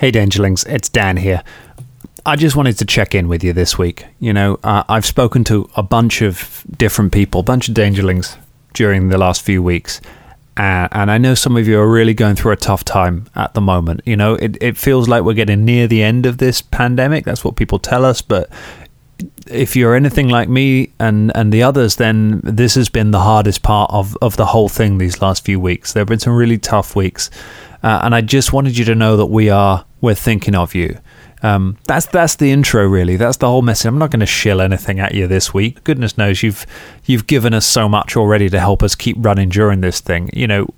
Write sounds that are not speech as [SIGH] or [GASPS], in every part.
Hey, Dangerlings, it's Dan here. I just wanted to check in with you this week. You know, uh, I've spoken to a bunch of different people, a bunch of Dangerlings during the last few weeks. Uh, and I know some of you are really going through a tough time at the moment. You know, it, it feels like we're getting near the end of this pandemic. That's what people tell us. But if you're anything like me and, and the others, then this has been the hardest part of, of the whole thing these last few weeks. There have been some really tough weeks. Uh, and I just wanted you to know that we are we're thinking of you. Um, that's that's the intro, really. That's the whole message. I'm not going to shill anything at you this week. Goodness knows you've you've given us so much already to help us keep running during this thing. You know,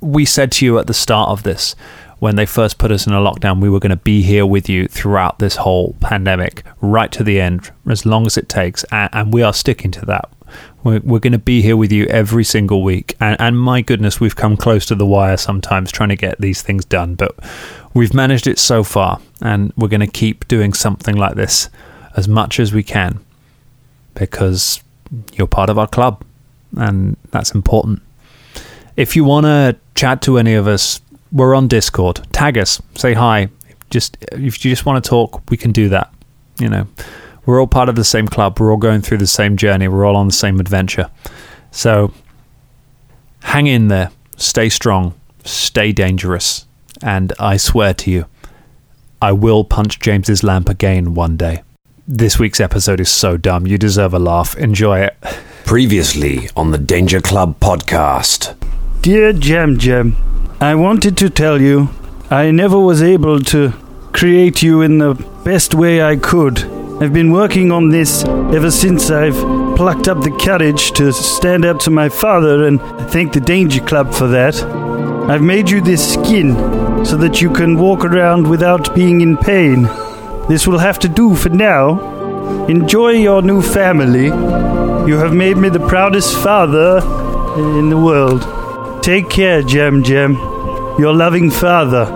we said to you at the start of this when they first put us in a lockdown, we were going to be here with you throughout this whole pandemic, right to the end, as long as it takes, and, and we are sticking to that. We're, we're going to be here with you every single week. And, and my goodness, we've come close to the wire sometimes trying to get these things done, but we've managed it so far. And we're going to keep doing something like this as much as we can because you're part of our club and that's important. If you want to chat to any of us, we're on Discord. Tag us, say hi. Just if you just want to talk, we can do that. You know, we're all part of the same club. We're all going through the same journey. We're all on the same adventure. So hang in there, stay strong, stay dangerous, and I swear to you, I will punch James's lamp again one day. This week's episode is so dumb. You deserve a laugh. Enjoy it. Previously on the Danger Club podcast. Dear Jam Jam, I wanted to tell you I never was able to create you in the best way I could. I've been working on this ever since I've plucked up the courage to stand up to my father, and thank the Danger Club for that. I've made you this skin so that you can walk around without being in pain. This will have to do for now. Enjoy your new family. You have made me the proudest father in the world. Take care, Jam Jam. Your loving father,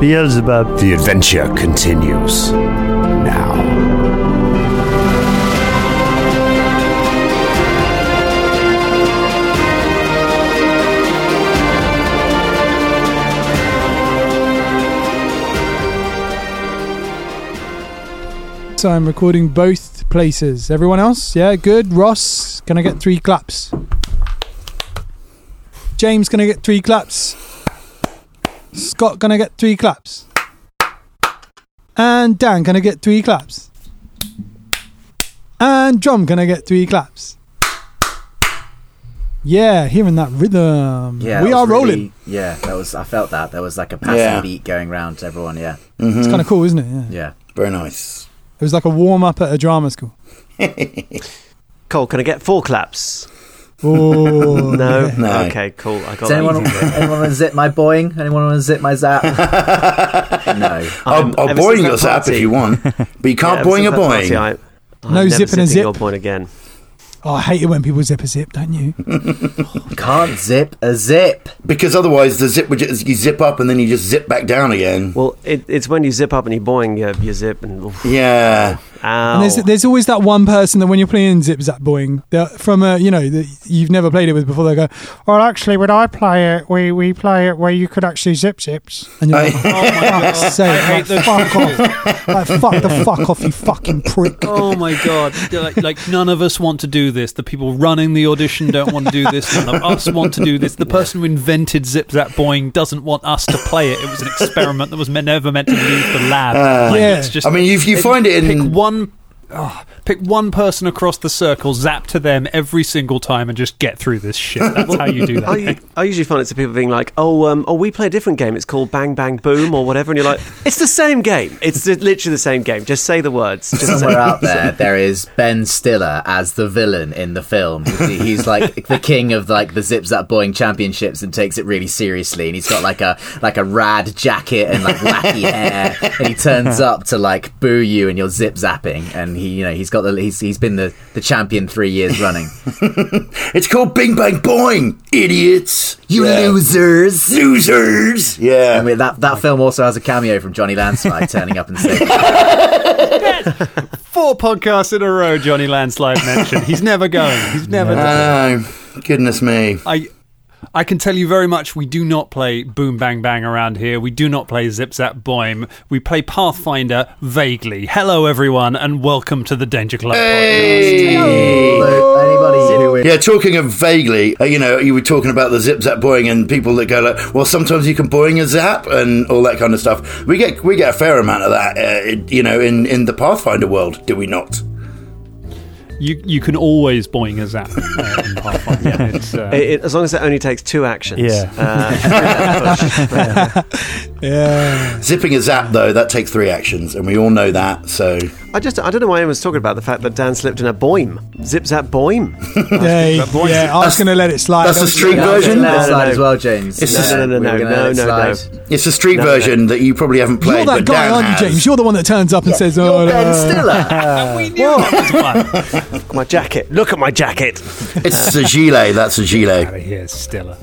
Beelzebub. The adventure continues So I'm recording both places. Everyone else? Yeah, good. Ross, can I get three claps? James, can I get three claps? Scott, can I get three claps? And Dan, can I get three claps? And drum, can I get three claps? Yeah, hearing that rhythm. Yeah, we that are was rolling. really- yeah, that was. I felt that there was like a passing Yeah. beat going round to everyone. Yeah, mm-hmm. It's kind of cool, isn't it? Yeah. yeah. Very nice. It was like a warm up at a drama school. [LAUGHS] Cole, can I get four claps? Oh, No? [LAUGHS] No. Okay, cool. I got Does that anyone, easy anyone want to zip my boing? Anyone want to zip my zap? [LAUGHS] no. I'll, I'll ever boing your zap party- if you want, but you can't ever boing a since party, boing. I, I'm No never zipping a zipping zip. your point again. Oh, I hate it when people zip a zip, don't you? [LAUGHS] Can't zip a zip. Because otherwise, the zip would just, you zip up and then you just zip back down again. Well, it, it's when you zip up and you boing, you, you zip and. Oof, Yeah. ow. And there's there's always that one person that when you're playing Zip Zap Boing, from a you know that you've never played it with before, they go, well, actually, when I play it, we we play it where you could actually zip zips, and you're like, oh my god, [LAUGHS] sake, like, fuck off, like, fuck the fuck off, you fucking prick. Oh my god! Like, like none of us want to do this. The people running the audition don't want to do this. None of us want to do this. The person who invented Zip Zap Boing doesn't want us to play it. It was an experiment that was never meant to leave the lab. Like, Yeah. it's just, I mean, if you find it pick in. one. oh, pick one person across the circle, zap to them every single time, and just get through this shit. That's how you do [LAUGHS] that. I, I usually find it to people being like, "Oh, um, oh, we play a different game. It's called Bang Bang Boom or whatever," and you're like, [LAUGHS] "It's the same game. It's literally the same game. Just say the words. Just Somewhere out [LAUGHS] there, there is Ben Stiller as the villain in the film. He's like the king of like the Zip Zap Boing Championships and takes it really seriously. And he's got like a like a rad jacket and like wacky hair. And he turns up to like boo you and you're zip zapping. And he you know he's got the he's he's been the the champion three years running. [LAUGHS] It's called Bing Bang Boing, idiots. You Yeah. losers. Losers. I Yeah. mean that that film also has a cameo from Johnny Landslide turning up and saying, [LAUGHS] Four podcasts in a row, Johnny Landslide mentioned. He's never going. He's never done. it. Oh, goodness me. I I can tell you very much we do not play Boom Bang Bang around here. We do not play Zip Zap Boim. We play Pathfinder vaguely. Hello, everyone, and welcome to the Danger Club podcast. Hello, anybody Yeah, talking of vaguely, uh, you know, you were talking about the zip zap boing and people that go like, well, sometimes you can boing a zap and all that kind of stuff. We get we get a fair amount of that, uh, you know, in in the Pathfinder world, do we not? You you can always boing a zap uh, in [LAUGHS] Pathfinder. It's, uh, It, it- as long as it only takes two actions. Yeah. Uh, [LAUGHS] Yeah. Zipping a zap though, that takes three actions, and we all know that. So I just I don't know why anyone's talking about the fact that Dan slipped in a boim. Zip zap boim. [LAUGHS] Yeah, yeah, I was going to let it slide. that's the street Yeah, version. Let it No, no, slide no. as well, James. It's Yeah, just- No, no, no, no, no, no, no. It's the street No, no. version that you probably haven't played. You're that but guy, Dan aren't you. James? You're the one that turns up and says, "Oh, You're Ben Stiller. we knew that was one. My jacket. Look at my jacket. [LAUGHS] It's a gilet. That's a gilet. Out gilet. of here, Stiller.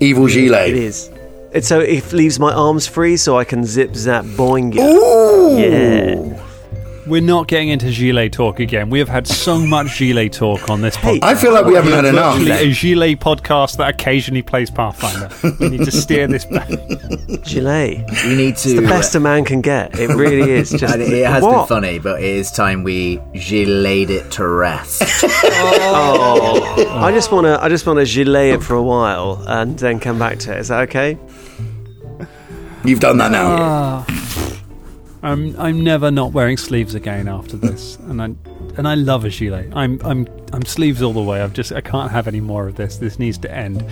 Evil It gilet. is. It's so it leaves my arms free so I can zip zap boing it. Ooh. Yeah. We're not getting into gilet talk again. We have had so much gilet talk on this Hey, podcast. I feel like we haven't had enough. A gilet podcast that occasionally plays Pathfinder. We need to steer this back. Gilet. We need to. The best a man can get. It really is. [LAUGHS] Just and it has what? been funny, but it is time we gilet it to rest. [LAUGHS] Oh, I just want to. I just want to gilet it for a while and then come back to it. Is that okay? You've done that now. Ah. I'm I'm never not wearing sleeves again after this, [LAUGHS] and I and I love a gilet. I'm I'm I'm sleeves all the way. I've just I can't have any more of this. This needs to end.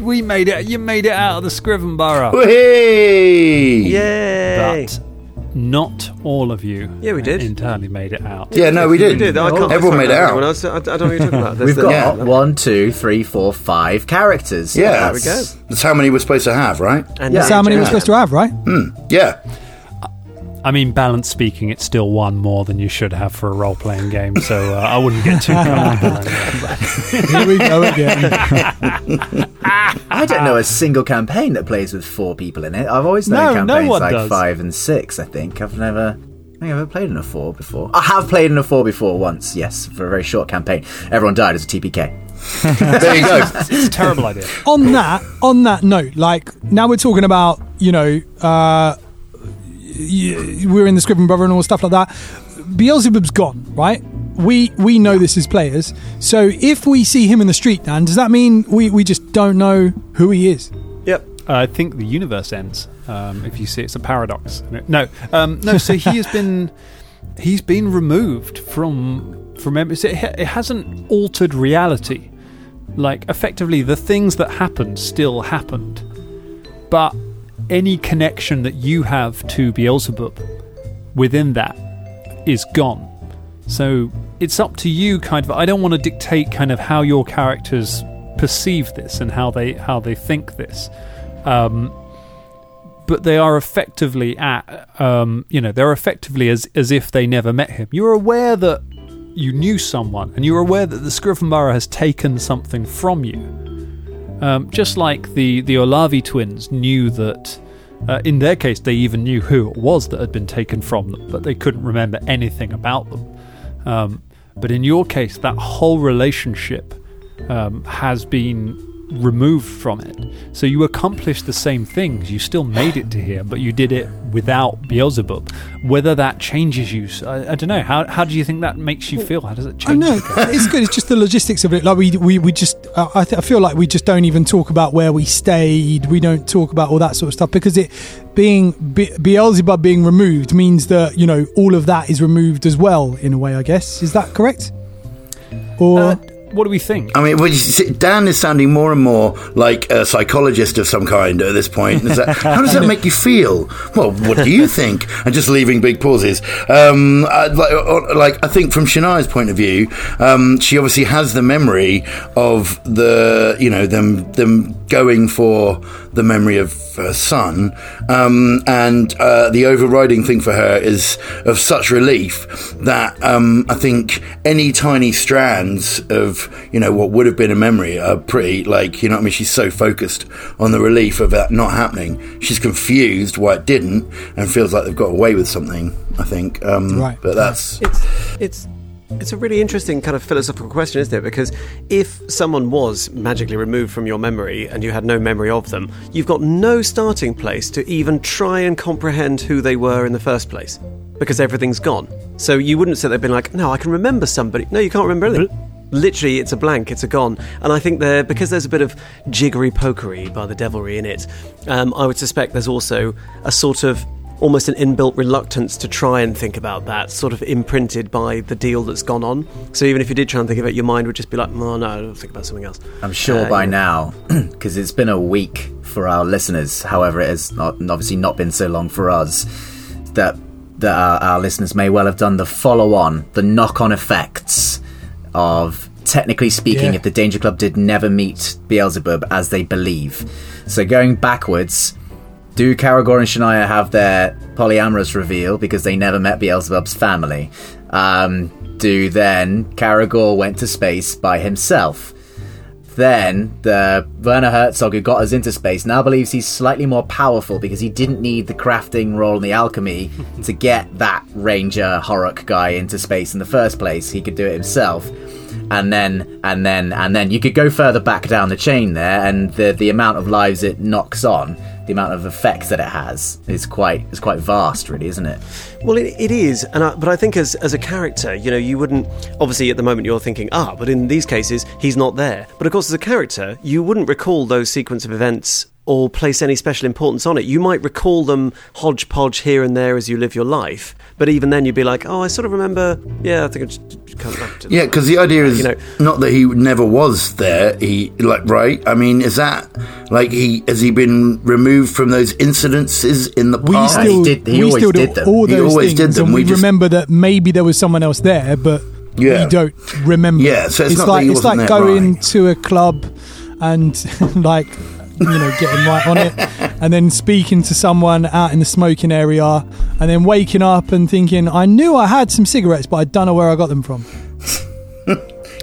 We made it. You made it out of the Scriven Borough, Hey! Yay! but not all of you. Yeah, we did. entirely made it out. Yeah, no, we We did. did. I can't, Everyone made it out. else- I, I don't know what you're talking about. [LAUGHS] There's We've the- got Yeah. one, two, three, four, five characters. Yeah, There we go. that's, that's how many we're supposed to have, right? And Yeah. That's how many we're supposed to have, right? Hmm. Yeah. I mean, balance speaking, it's still one more than you should have for a role playing game. So uh, I wouldn't get too comfortable. [LAUGHS] Here we go again. [LAUGHS] I don't know a single campaign that plays with four people in it. I've always known No, no campaigns one like does. five and six. I think I've never. I think I've ever played in a four before. I have played in a four before once, yes, for a very short campaign. Everyone died as a TPK. [LAUGHS] There you go. It's a terrible idea. on that on that note, like now we're talking about you know uh, y- we're in the Scrivenborough and all stuff like that. Beelzebub's gone, right? We we know this as players. So if we see him in the street, Dan, does that mean we, we just don't know who he is? Yep. I think the universe ends. Um, if you see, it's a paradox. No, um, no. So he has been, [LAUGHS] he's been removed from from. every- It, it hasn't altered reality. Like effectively, the things that happened still happened, but any connection that you have to Beelzebub within that is gone. So it's up to you, kind of. I don't want to dictate kind of how your characters perceive this and how they how they think this. Um, but they are effectively at, um, you know, they're effectively as as if they never met him. You're aware that you knew someone, and you're aware that the Scrivenborough has taken something from you. Um, just like the the Olavi twins knew that. Uh, in their case, they even knew who it was that had been taken from them, but they couldn't remember anything about them. Um, but in your case, that whole relationship um, has been removed from it. So you accomplished the same things. You still made it to here, but you did it without Beelzebub. Whether that changes you, I, I don't know. How, how do you think that makes you feel? How does it change? I change? know [LAUGHS] it's good. It's just the logistics of it. Like we we, we just uh, I, th- I feel like we just don't even talk about where we stayed. We don't talk about all that sort of stuff because it being Be- Beelzebub being removed means that you know all of that is removed as well in a way. I guess is that correct? Or Uh, what do we think? I mean, Dan is sounding more and more like a psychologist of some kind at this point. That, how does that make you feel? Well, what do you think? And just leaving big pauses. Um, I, like, uh, like, I think from Shania's point of view, um, she obviously has the memory of the, you know, them them going for the memory of her son, um, and uh, the overriding thing for her is of such relief that um, I think any tiny strands of you know what would have been a memory are pretty like you know what I mean. She's so focused on the relief of that not happening, she's confused why it didn't, and feels like they've got away with something. I think, um, Right. but that's It's it's it's a really interesting kind of philosophical question, isn't it? Because if someone was magically removed from your memory and you had no memory of them, you've got no starting place to even try and comprehend who they were in the first place because everything's gone. So you wouldn't sit there been like, "No, I can remember somebody." No, you can't remember anything. Literally, it's a blank. It's a gone. And I think there, because there's a bit of jiggery pokery by the devilry in it, um, I would suspect there's also a sort of almost an inbuilt reluctance to try and think about that, sort of imprinted by the deal that's gone on. So even if you did try and think of it, your mind would just be like, "Oh no, I'll think about something else." I'm sure Uh, by you know. now, [CLEARS THROAT] because it's been a week for our listeners. However, it has not, obviously not been so long for us. That that our, our listeners may well have done the follow-on, the knock-on effects of technically speaking, Yeah. if the Danger Club did never meet Beelzebub as they believe. So going backwards, do Karagor and Shania have their polyamorous reveal because they never met Beelzebub's family? Um, do then Karagor went to space by himself? Then the Werner Herzog who got us into space now believes he's slightly more powerful because he didn't need the crafting role and the alchemy [LAUGHS] to get that Ranger Horrocks guy into space in the first place. He could do it himself. And then and then and then you could go further back down the chain there and the the amount of lives it knocks on, the amount of effects that it has is quite is quite vast really, isn't it? Well, it, it is, and I, but I think as as a character, you know, you wouldn't. Obviously, at the moment, you're thinking, ah, but in these cases, he's not there. But of course, as a character, you wouldn't recall those sequence of events or place any special importance on it. You might recall them hodgepodge here and there as you live your life. But even then, you'd be like, oh, I sort of remember. Yeah, I think I just come back to. Yeah, because the idea is You know- not that he never was there. He like right. I mean, is that like he has he been removed from those incidences in the We past? still, did- he we always still did them. all He always things, did them. and We we, just- remember that maybe there was someone else there, but Yeah. we don't remember. Yeah, so it's not that like he it's wasn't like there, going right. to a club and [LAUGHS] like you know getting right on it, [LAUGHS] and then speaking to someone out in the smoking area, and then waking up and thinking, I knew I had some cigarettes, but I don't know where I got them from. [LAUGHS]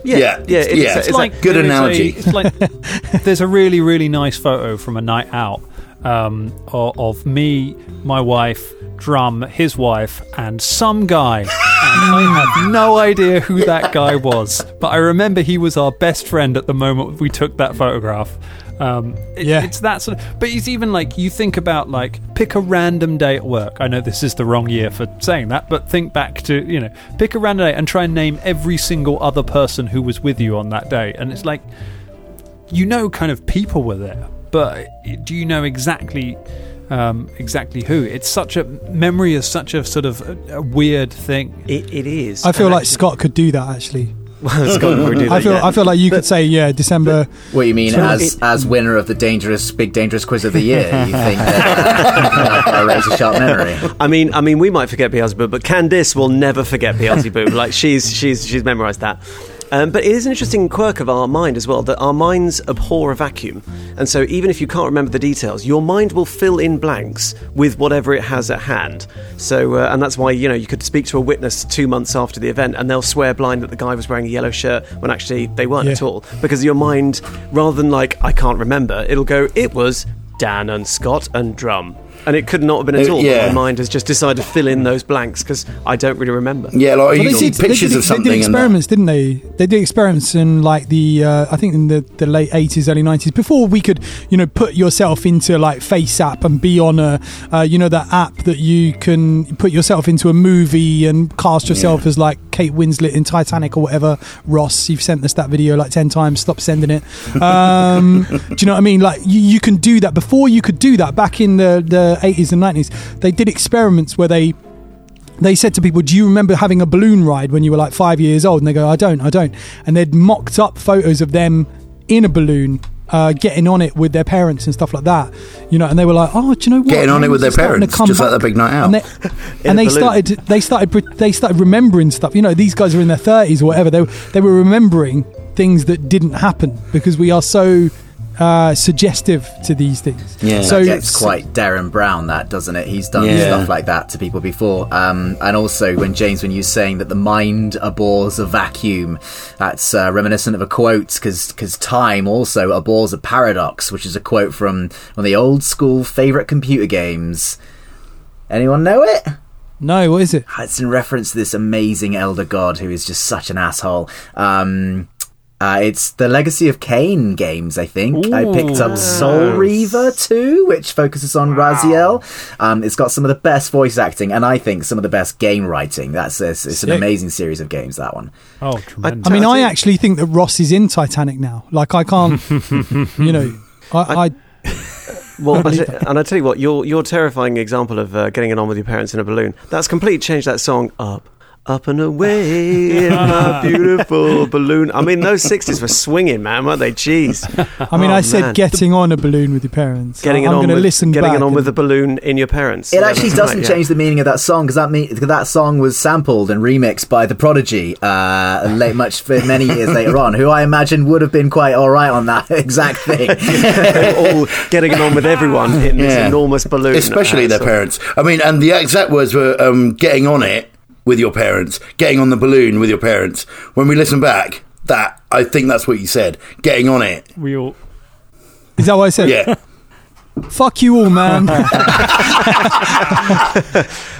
Yeah, yeah, it's- it's, yeah. it's, It's like like- Good analogy. A, it's like [LAUGHS] there's a really really nice photo from a night out um, of, of me, my wife, Drum, his wife, and some guy. And I have no idea who that guy was, but I remember he was our best friend at the moment we took that photograph. Um, it- Yeah. it's that sort of. But it's even like you think about like pick a random day at work. I know this is the wrong year for saying that, but think back to you know pick a random day and try and name every single other person who was with you on that day, and it's like you know kind of people were there, but do you know exactly um, exactly who? It's such a memory is such a sort of a, a weird thing. It, it is. I feel And like actually- Scott could do that actually. [LAUGHS] Scott would probably do I feel yeah. I feel like you could say yeah December. What you mean So as it- as winner of the dangerous big dangerous quiz of the year? You think that [LAUGHS] uh, razor sharp memory? I mean, I mean, we might forget Beelzebub, but Candice will never forget Beelzebub. like she's she's she's memorised that. Um, but it is an interesting quirk of our mind as well that our minds abhor a vacuum, and so even if you can't remember the details, your mind will fill in blanks with whatever it has at hand. So, uh, and that's why you know you could speak to a witness two months after the event, and they'll swear blind that the guy was wearing a yellow shirt when actually they weren't Yeah. at all, because your mind, rather than like I can't remember, it'll go it was Dan and Scott and Drum. And it could not have been at Uh, all. yeah. My mind has just decided to fill in those blanks because I don't really remember. Yeah, like Well, you see they pictures did, of something. They did and experiments, didn't they? They did experiments in like the uh, I think in the, the late eighties, early nineties. Before we could, you know, put yourself into like Face App and be on a, uh, you know, that app that you can put yourself into a movie and cast yourself as like Kate Winslet in Titanic or whatever. Ross, you've sent us that video like ten times. Stop sending it. Um, [LAUGHS] do you know what I mean? Like you, you can do that. Before you could do that back in the the eighties and nineties, they did experiments where they they said to people, "Do you remember having a balloon ride when you were like five years old?" And they go, "I don't, I don't." And they'd mocked up photos of them in a balloon, uh, getting on it with their parents and stuff like that. You know, and they were like, "Oh, do you know what?" Getting on it with their It's starting to parents, just like back." that big night out. And they, [LAUGHS] and they started, they started, they started remembering stuff. You know, these guys are in their thirties or whatever. They were- they were remembering things that didn't happen because we are so uh, suggestive to these things. Yeah. So gets quite Derren Brown, that doesn't it? He's done Yeah. stuff like that to people before. Um, and also, when James, when you're saying that the mind abhors a vacuum, that's uh, reminiscent of a quote because time also abhors a paradox, which is a quote from one of the old school favorite computer games. Anyone know it? No, what is it? It's in reference to this amazing elder god who is just such an asshole. Um, uh, it's the Legacy of Kain games, I think. I picked up Soul Reaver 2, which focuses on Raziel. Um, it's got some of the best voice acting and I think some of the best game writing. That's it's, it's an amazing series of games. That one. Oh, tremendous. I mean, I actually think that Ross is in Titanic now. Like, I can't, [LAUGHS] you know, I, I [LAUGHS] Well, I t- and I tell you what, your your terrifying example of uh, getting it on with your parents in a balloon that's completely changed that song up. Up and away in my [LAUGHS] beautiful balloon. I mean, those 60s were swinging, man, weren't they? Jeez. I mean, Oh, I said man. getting on a balloon with your parents. Getting it I'm on going to with, listen getting back it on with the and- balloon in your parents. It Yeah, actually doesn't right, yeah. change the meaning of that song because that mean that song was sampled and remixed by the Prodigy uh, late, much for many years [LAUGHS] later on, who I imagine would have been quite all right on that [LAUGHS] exact thing. They all getting it on with everyone in this enormous balloon. especially Uh, their so- parents. I mean, and the exact words were um, "getting on it with your parents," "getting on the balloon with your parents." When we listen back, that I think that's what you said. Getting on it. we all. Is that what I said? Yeah. [LAUGHS] Fuck you all, man. [LAUGHS]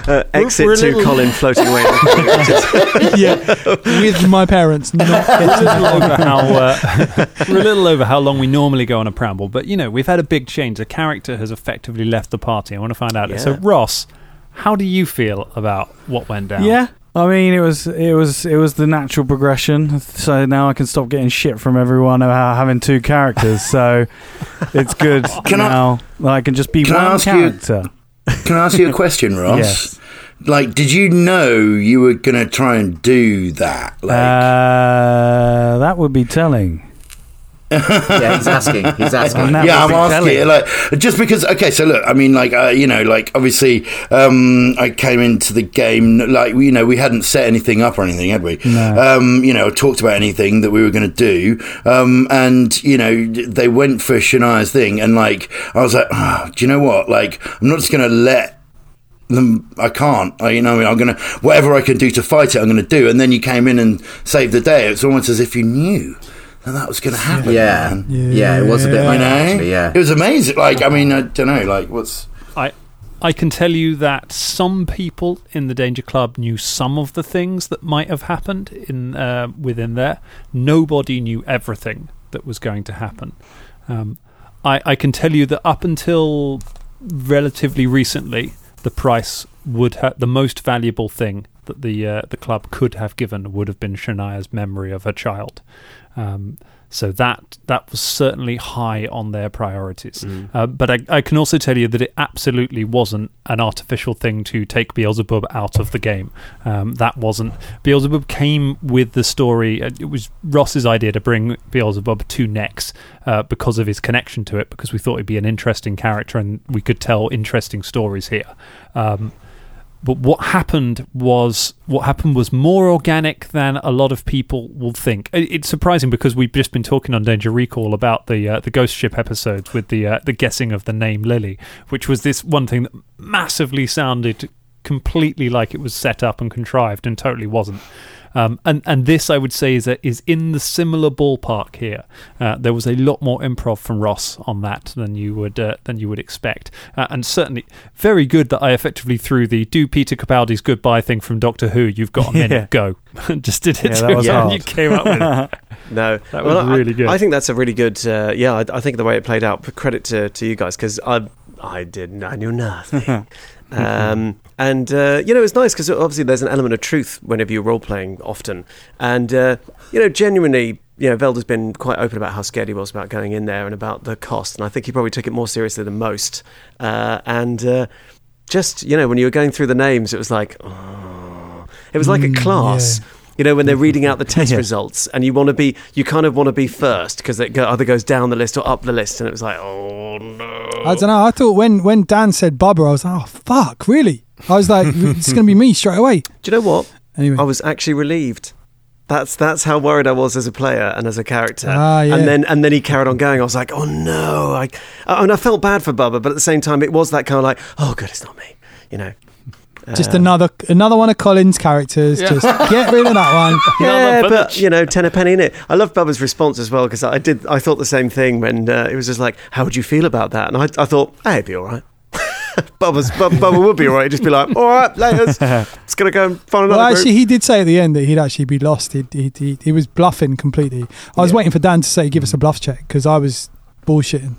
Uh, exit we're a to little- Colin floating away. in the [LAUGHS] balloon. yeah, with my parents. Not We're a little over how uh, we're a little over how long we normally go on a preamble, but you know we've had a big change. A character has effectively left the party. I want to find out. So Ross, how do you feel about what went down? Yeah. I mean, it was it was it was the natural progression. So now I can stop getting shit from everyone about having two characters. So [LAUGHS] it's good Can I- now. that I can just be Can one ask you- character. Can I ask you a question, [LAUGHS] Ross? Yes. Like, did you know you were going to try and do that? Like, Uh, that would be telling. Yeah, he's asking. He's [LAUGHS] asking. Yeah, I'm asking. Like, just because. Okay, so look, I mean, like, uh, you know, like, obviously, um, I came into the game like, you know, we hadn't set anything up or anything, had we? No. Um, you know, talked about anything that we were going to do, um, and you know, they went for Shania's thing, and like, I was like, oh, do you know what? Like, I'm not just going to let them I can't. I, you know, I mean, I'm gonna whatever I can do to fight it. I'm gonna do. And then you came in and saved the day. It's almost as if you knew that that was gonna happen. Yeah, man. yeah, it was a bit you know, actually. Yeah, it was amazing. Like, I mean, I don't know. Like, what's I I can tell you that some people in the Danger Club knew some of the things that might have happened in uh, within there. Nobody knew everything that was going to happen. Um, I, I can tell you that up until relatively recently, the price would ha- the most valuable thing that the uh, the club could have given would have been Shania's memory of her child. Um, so that that was certainly high on their priorities. Uh, but I, I can also tell you that it absolutely wasn't an artificial thing to take Beelzebub out of the game. Um, that wasn't Beelzebub came with the story. It was Ross's idea to bring Beelzebub to Nex uh, because of his connection to it, because we thought he'd be an interesting character and we could tell interesting stories here. Um, but what happened was what happened was more organic than a lot of people will think. It's surprising because we've just been talking on Danger Recall about the uh, the Ghost Ship episodes with the uh, the guessing of the name Lily, which was this one thing that massively sounded completely like it was set up and contrived and totally wasn't. Um, and and this I would say is a, is in the similar ballpark here. Uh, there was a lot more improv from Ross on that than you would uh, than you would expect, uh, and certainly very good that I effectively threw the do Peter Capaldi's goodbye thing from Doctor Who. You've got a [LAUGHS] minute, Yeah. go. [LAUGHS] Just did it. Yeah, that was him, [LAUGHS] and hard. You came up with it. No, That was Well, I- really good. I think that's a really good. Uh, yeah, I, I think the way it played out. Credit to, to you guys because I I didn't. I knew nothing. Um, and uh, you know, it's nice because obviously there's an element of truth whenever you're role playing often, and uh, you know, genuinely. You know, Velda's been quite open about how scared he was about going in there and about the cost, and I think he probably took it more seriously than most. Uh, and uh, just you know, when you were going through the names, it was like, oh. it was like a Mm, class. yeah. You know, when they're reading out the [LAUGHS] test Yeah. results, and you want to be, you kind of want to be first because it go, either goes down the list or up the list, and it was like, oh no. I don't know. I thought when when Dan said Bubba, I was like, oh fuck, really? I was like, it's going to be me straight away. [LAUGHS] Do you know what? Anyway, I was actually relieved. That's that's how worried I was as a player and as a character. Ah, yeah. And then and then he carried on going. I was like, oh no. I, and I felt bad for Bubba, but at the same time, it was that kind of like, oh good, it's not me. You know. Just Uh, another another one of Colin's characters. Just get rid of that one. [LAUGHS] Yeah, but you know, ten a penny in it. I love Bubba's response as well because I did. I thought the same thing when uh, it was just like, "How would you feel about that?" And I, I thought, "Hey, it'd be all right." [LAUGHS] Bubba's, Bubba, Bubba would be alright. Just be like, all right, later. [LAUGHS] Just gonna go and find another Well, group. actually, he did say at the end that he'd actually be lost. He he he, he was bluffing completely. I was Yeah. waiting for Dan to say give us a bluff check because I was bullshitting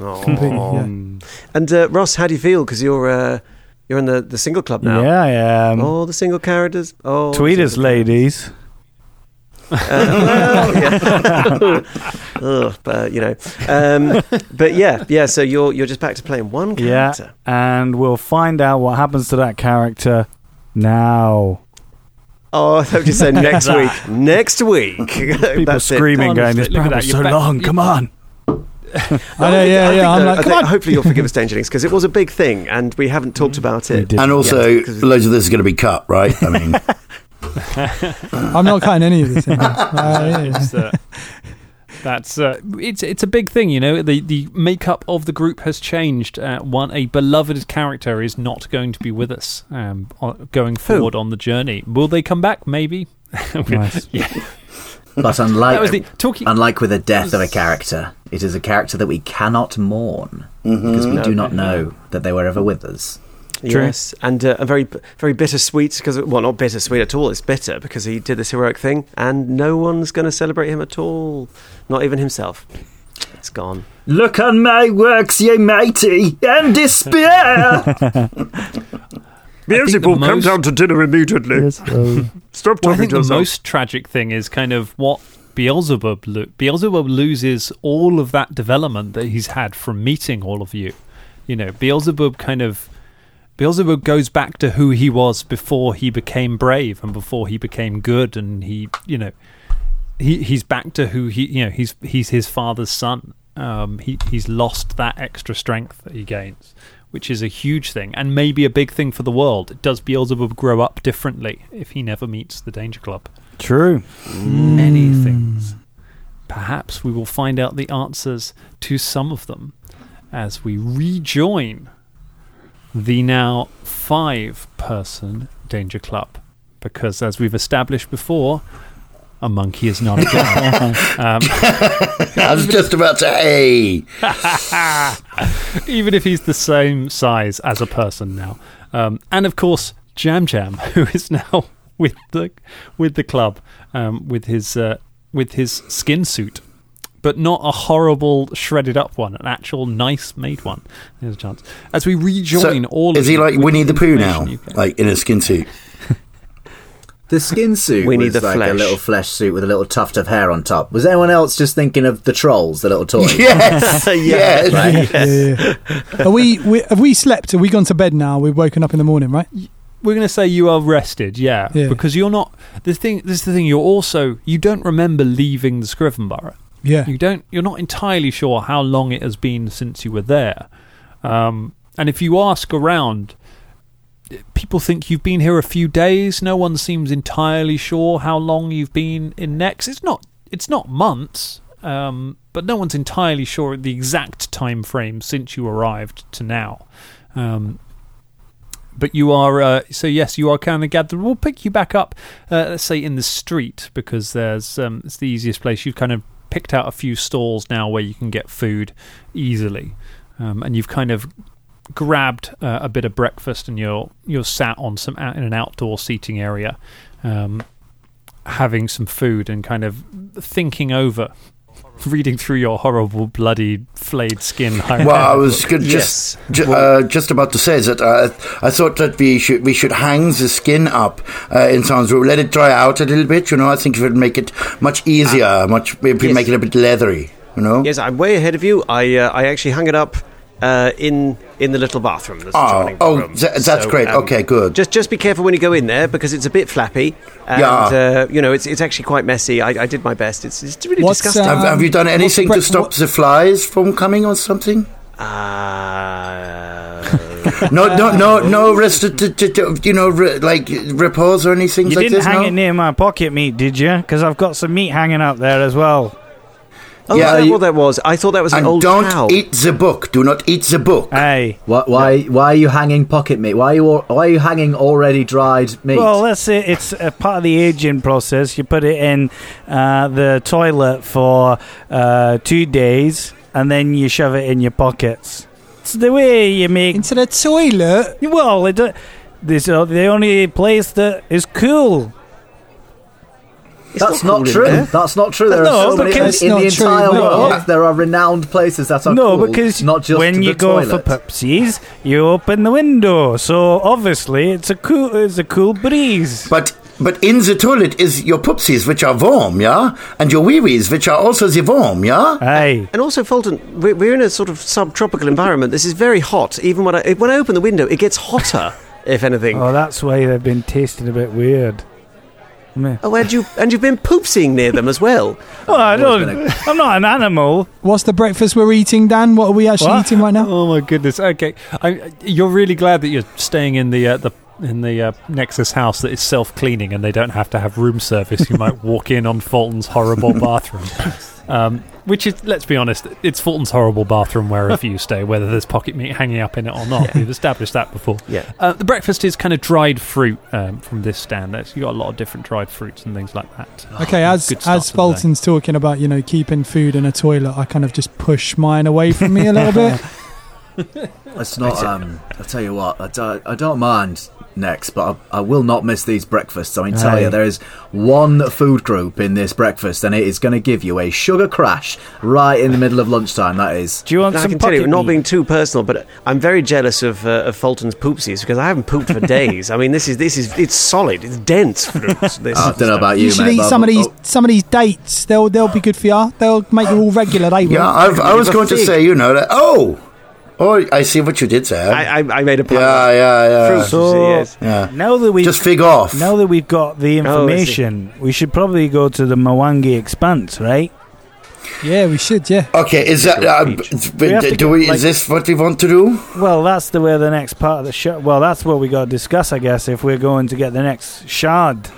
Aw. completely. Yeah. Um, And uh, Ross, how do you feel? Because you're uh, you're in the, the single club now. yeah, I am. All the single characters. Oh, Tweet us, ladies. Uh, well, yeah. [LAUGHS] Ugh, but you know, um, but yeah, yeah. So you're you're just back to playing one Yeah, character. and we'll find out what happens to that character now. Oh, I thought you said [LAUGHS] next week. Next week. People [LAUGHS] That's it. screaming, going, "This Look at program that, was you're so back- long. Come on!" [LAUGHS] I know, yeah, I yeah. I'm though- like, I think. Hopefully, you'll forgive us, Dangerlings, because it was a big thing, and we haven't talked about it. And also, Yeah, 'cause- loads of this is going to be cut, right? I mean, [LAUGHS] I'm not cutting any of this. [LAUGHS] Uh, yeah. It's, uh, that's uh, it's it's a big thing, you know. The the makeup of the group has changed. Uh, one a beloved character is not going to be with us um, going forward on the journey. Will they come back? Maybe. Nice. yeah, But unlike the talking. unlike with the death of a character, it is a character that we cannot mourn because we do not know that they were ever with us. Yes, and uh, a very, very bittersweet because well, not bittersweet at all. It's bitter because he did this heroic thing, and no one's going to celebrate him at all. Not even himself. It's gone. Look on my works, ye mighty, and despair. [LAUGHS] Beelzebub, come down to dinner immediately. [LAUGHS] Stop talking Well, I think the most tragic thing is kind of what Beelzebub lo- Beelzebub loses all of that development that he's had from meeting all of you. You know, Beelzebub kind of Beelzebub goes back to who he was before he became brave and before he became good and he, you know, he he's back to who he, you know, he's he's his father's son. Um, he he's lost that extra strength that he gains, which is a huge thing and maybe a big thing for the world. Does Beelzebub grow up differently if he never meets the Danger Club? True. Many hmm. things. Perhaps we will find out the answers to some of them as we rejoin the now five person Danger Club. Because, as we've established before, a monkey is not a girl. [LAUGHS] um, I was just about to, hey. [LAUGHS] even if he's the same size as a person now. Um, and of course, Jam Jam, [LAUGHS] who is now with the with the club um, with his uh, with his skin suit, but not a horrible shredded up one, an actual nice made one. There's a chance as we rejoin So, all. is he like Winnie the Pooh now? information you can- Like in a skin suit? The skin suit We need the like a little flesh suit with a little tuft of hair on top. Was anyone else just thinking of the trolls, the little toys? [LAUGHS] Yes. [LAUGHS] yes. Right? Yeah, yeah. Are we, we? Have we slept? Have we gone to bed now? We've woken up in the morning, right? We're going to say you are rested, yeah, Yeah. because you're not. The thing, this is the thing. You're also you don't remember leaving the Scrivenborough. Yeah. You don't. You're not entirely sure how long it has been since you were there. Um, and if you ask around, people think you've been here a few days. No one seems entirely sure how long you've been in Nex. It's not. It's not months. Um, but no one's entirely sure the exact time frame since you arrived to now. Um, but you are uh, so yes, you are kind of gathered. We'll pick you back up, uh, let's say in the street because there's um, it's the easiest place. You've kind of picked out a few stalls now where you can get food easily, um, and you've kind of grabbed uh, a bit of breakfast and you're you're sat on some out in an outdoor seating area, um, having some food and kind of thinking over. Reading through your horrible, bloody, flayed skin. [LAUGHS] Well, I was [LAUGHS] good, just ju- uh, just about to say that uh, I thought that we should we should hang the skin up uh, in someone's room, let it dry out a little bit. You know, I think it would make it much easier, much maybe Yes. make it a bit leathery. You know. Yes, I'm way ahead of you. I uh, I actually hung it up uh, in in the little bathroom. That's Oh, the oh, room. tha- that's great. Okay, good. Just just be careful when you go in there because it's a bit flappy. And, Yeah. Uh, you know, it's it's actually quite messy. I, I did my best. It's it's really What's, disgusting. uh, Have, have you done anything the to stop what- the flies from coming or something? Uh, [LAUGHS] No, no, no, no. Rest, t- t- t- you know, re- like repose or anything You like didn't this. hang no? it near my pocket meat, did you? Because I've got some meat hanging up there as well. Oh, Yeah, is that you- what that was? I thought that was an And old don't cow. eat the book. Do not eat the book. Hey. Why, why, why are you hanging pocket meat? Why are you, why are you hanging already dried meat? Well, that's it. It's a part of the aging process. You put it in uh, the toilet for uh, two days, and then you shove it in your pockets. It's the way you make. Into the toilet. Well, it, uh, this is the only place that is cool. That's not not cool true. That's not true. There are No, so many because- in the entire true, no. world. There are renowned places that are no, cool, because not just when the you go toilet. for pupsies, you open the window. So obviously, it's a cool, it's a cool breeze. But but in the toilet is your pupsies, which are warm, yeah, and your wee wees, which are also the warm, yeah. Aye. And also, Fulton, we're, we're in a sort of subtropical environment. This is very hot. Even when I when I open the window, it gets hotter. if anything. Oh, that's why they've been tasting a bit weird. Meh. Oh, and you and you've been poopsing near them as well. [LAUGHS] Well, I always don't. been [LAUGHS] I'm not an animal. What's the breakfast we're eating, Dan? What are we actually What? eating right now? Oh my goodness. Okay, I, you're really glad that you're staying in the uh, the in the uh, Nexus house that is self cleaning and they don't have to have room service. You might [LAUGHS] walk in on Fulton's horrible bathroom, um, which is let's be honest, it's Fulton's horrible bathroom wherever you stay, whether there's pocket meat hanging up in it or not. We've established that before. Yeah. Uh, the breakfast is kind of dried fruit um, from this stand. There's, you got a lot of different dried fruits and things like that. Okay, as Good as to the day. Fulton's talking about, you know, keeping food in a toilet, I kind of just push mine away from me a little bit. [LAUGHS] It's not. Um, I'll tell you what. I don't, I don't mind next, but I, I will not miss these breakfasts. I mean, tell Aye. you, there is one food group in this breakfast, and it is going to give you a sugar crash right in the middle of lunchtime. That is. Do you want Now, I some can tell you, pocket not being too personal, but I'm very jealous of, uh, of Fulton's poopsies because I haven't pooped for [LAUGHS] days. I mean, this is this is it's solid, it's dense fruit. [LAUGHS] This I don't know about you, You should mate. eat but some of I've- these some of these dates. They'll they'll be good for you. They'll make you all regular. They will. Yeah, I've, I was going to say, you know, that. Oh, oh, I see what you did there. I, I, I made a pun. yeah, yeah, yeah. Fruit, So- yes. yeah. Now that we Just fig off. now that we've got the Oh, information, we should probably go to the Mwangi Expanse, right? Yeah, we should. Yeah. Okay, is that uh, We have do get, we? like- is this what we want to do? Well, that's the way the next part of the show. Well, that's what we got to discuss, I guess, if we're going to get the next shard.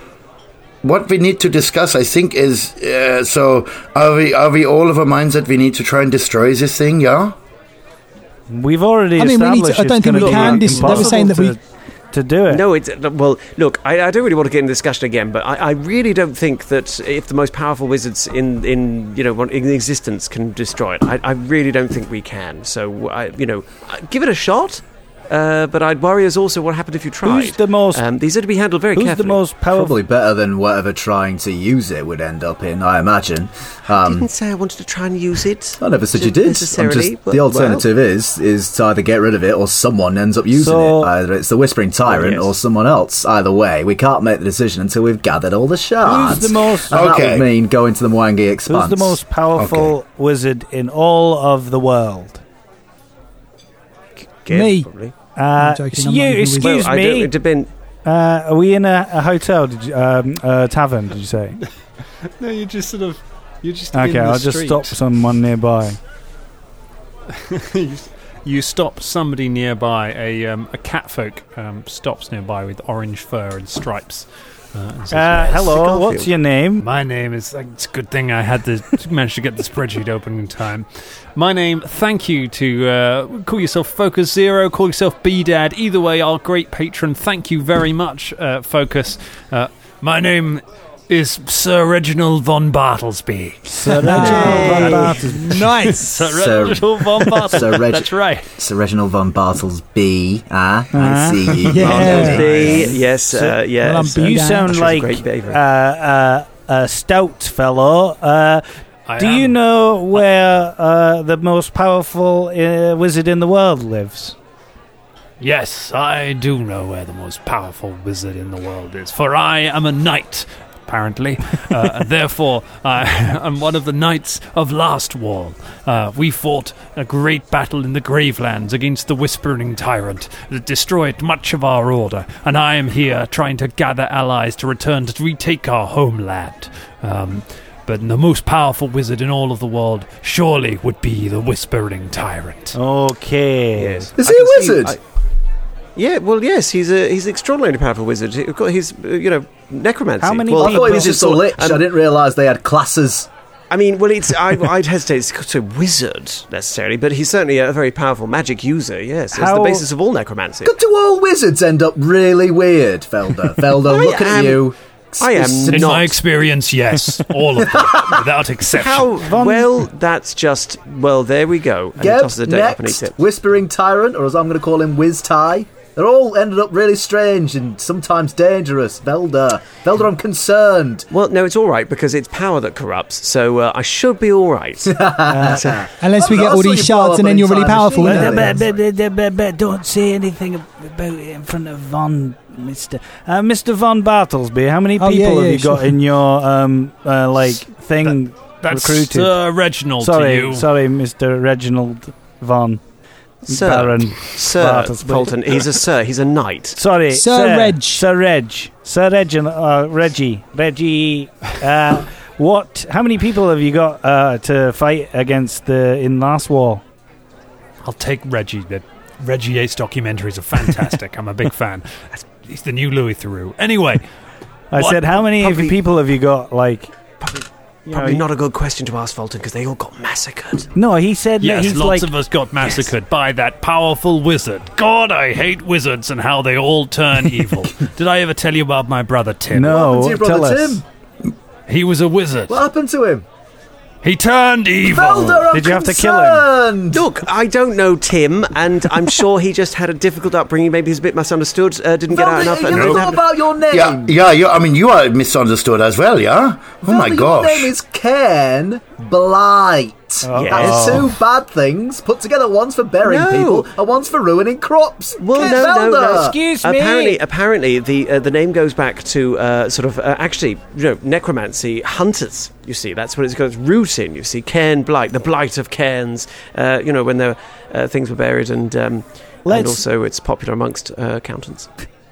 What we need to discuss, I think, is uh, so. Are we? Are we all of our minds that we need to try and destroy this thing? Yeah. We've already I mean, we need to- I don't think we can dis- they were saying that we- to, to do it. No, it's well. Look, I, I don't really want to get in the discussion again, but I, I really don't think that if the most powerful wizards in in you know in existence can destroy it, I, I really don't think we can. So I, you know, uh, give it a shot. Uh, but I'd worry as also what happened if you tried. Who's the most? um, these are to be handled very who's carefully. the most powerful? Probably better than whatever trying to use it would end up in, I imagine. I Um, didn't say I wanted to try and use it. I never said you did. Necessarily, just, but- the alternative is is to either get rid of it or someone ends up using So- it. Either it's the Whispering Tyrant yes. or someone else. Either way, we can't make the decision until we've gathered all the shards. Who's the most? and Okay. that would mean going to the Mwangi Expanse. Who's the most powerful wizard in all of the world? Give, Me. probably. Uh, joking, it's I'm you, not even a wizard. excuse Well, I don't, me. it depend. Uh, are we in a, a hotel? Did you, um, a tavern? Did you say? [LAUGHS] No, you just sort of you just Okay, I'll just stop someone nearby. you, [LAUGHS] you stop somebody nearby. A um, a catfolk um, stops nearby with orange fur and stripes. Uh, Uh, hello, Garfield. what's your name? My name is. It's a good thing I had to [LAUGHS] manage to get the spreadsheet open in time. My name. Thank you to uh, call yourself Focus Zero. Call yourself B Dad. Either way, our great patron. Thank you very much, uh, Focus. Uh, my name is Sir Reginald von Bartlesby. Sir Reginald von Bartels. Nice. [LAUGHS] Sir Sir- Reginald von Bartlesby. Sir Reg- That's right. Sir Reginald von Bartels B. Ah, Ah. I see you. Yeah. Well yes, uh, Well, yes. I'm You sound That's a like great uh, favourite. uh, a stout fellow. Uh, I do am. you know where uh, the most powerful uh, wizard in the world lives? Yes, I do know where the most powerful wizard in the world is, for I am a knight, apparently. Uh, and [LAUGHS] therefore, I [LAUGHS] am one of the knights of Last Wall. Uh, we fought a great battle in the Gravelands against the Whispering Tyrant that destroyed much of our order, and I am here trying to gather allies to return to retake our homeland. Um, but the most powerful wizard in all of the world surely would be the Whispering Tyrant. Okay. Yes. Is I he a can see- wizard? I- yeah, well, yes, he's a he's an extraordinarily powerful wizard. He's got his, uh, you know, necromancy. How many Well, I thought he was just a lich. I didn't realise they had classes. I mean, well, it's I, [LAUGHS] I'd hesitate to say wizard necessarily, but he's certainly a very powerful magic user. Yes, it's the basis of all necromancy. But do all wizards end up really weird, Felder? [LAUGHS] Felder, I look at you. I am is to In not- my experience, yes, all of them, [LAUGHS] without exception. How well? That's just well. There we go. And Geb, tosses a date up and eats next. Whispering Tyrant, or as I'm going to call him, Wiz Ty. They're all ended up really strange and sometimes dangerous. Velda. Velda, I'm concerned. Well, no, it's all right because it's power that corrupts. So uh, I should be all right. [LAUGHS] Unless we get all these you shards and then you're really powerful. Yeah. Don't say anything about it in front of Von, Mister uh, Mister Von Bartlesby. How many Oh, people yeah, have yeah, you got in your um uh, like thing That's recruited? uh, Reginald sorry, to you. sorry, Mister Reginald Von Sir, Baron. Sir Bartlesby. Bolton, he's a sir. He's a knight. Sorry, Sir Reg. Sir Reg, Sir Reginald, uh, Reggie, Reggie. Uh, [LAUGHS] what? How many people have you got uh, to fight against the in last war? I'll take Reggie. The Reggie Yates documentaries are fantastic. I'm a big fan. That's- He's the new Louis Theroux. Anyway, I What? said, how many Probably- people have you got? Like, you Probably he- not a good question to ask Fulton because they all got massacred. No, he said that yes, he's lots like. of us got massacred by that powerful wizard. God, I hate wizards and how they all turn [LAUGHS] evil. Did I ever tell you about my brother Tim? no, What to your tell brother us. Tim? He was a wizard. What happened to him? He turned evil. Velda, Did you have to kill him? Look, I don't know Tim, and I'm [LAUGHS] sure he just had a difficult upbringing. Maybe he's a bit misunderstood. Uh, didn't get out enough. you and know didn't have- about your name. Yeah, yeah, you, I mean, you are misunderstood as well, yeah? Oh my Velda, gosh. Your name is Ken Blight. Yes. That's two bad things put together. One's for burying No. people, and one's for ruining crops. Well, Ken no, no, no. Excuse me. Apparently, apparently, the uh, the name goes back to uh, sort of uh, actually, you know, necromancy hunters. You see, that's what it's got its root in. You see, Cairn blight, the blight of cairns. Uh, you know, when the uh, things were buried, and um, and also it's popular amongst uh, accountants.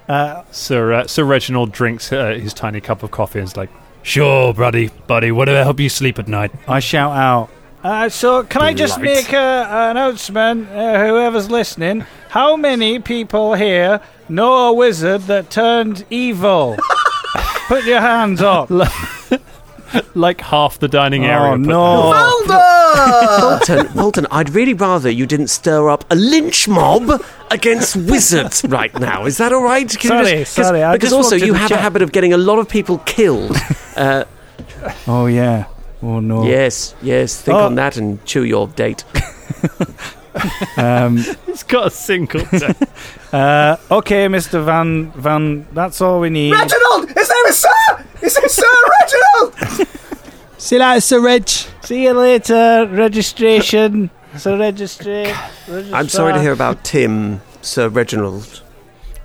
Uh, Sir, uh, Sir Reginald drinks uh, his tiny cup of coffee and is like, Sure, buddy, buddy, whatever help you sleep at night. I shout out. Uh, so, can I just Blight. make a, an announcement, uh, whoever's listening? How many people here know a wizard that turned evil? [LAUGHS] Put your hands up. [LAUGHS] Like half the dining area. Oh, no. Velda. Bolton, Bolton, I'd really rather you didn't stir up a lynch mob against wizards right now. Is that all right? Can Sorry, just- 'cause- sorry, I because just also you have check. a habit of getting a lot of people killed. Uh, [LAUGHS] Oh, yeah. Oh, no. Yes, yes. Think Oh. on that and chew your date. [LAUGHS] Um, [LAUGHS] He's got a single. [LAUGHS] uh, okay, Mr. Van, Van, that's all we need. Reginald! His name is Sir! His name is Sir Reginald! See you later, Sir Reg. See you later, registration. So, register. I'm sorry to hear about Tim, Sir Reginald.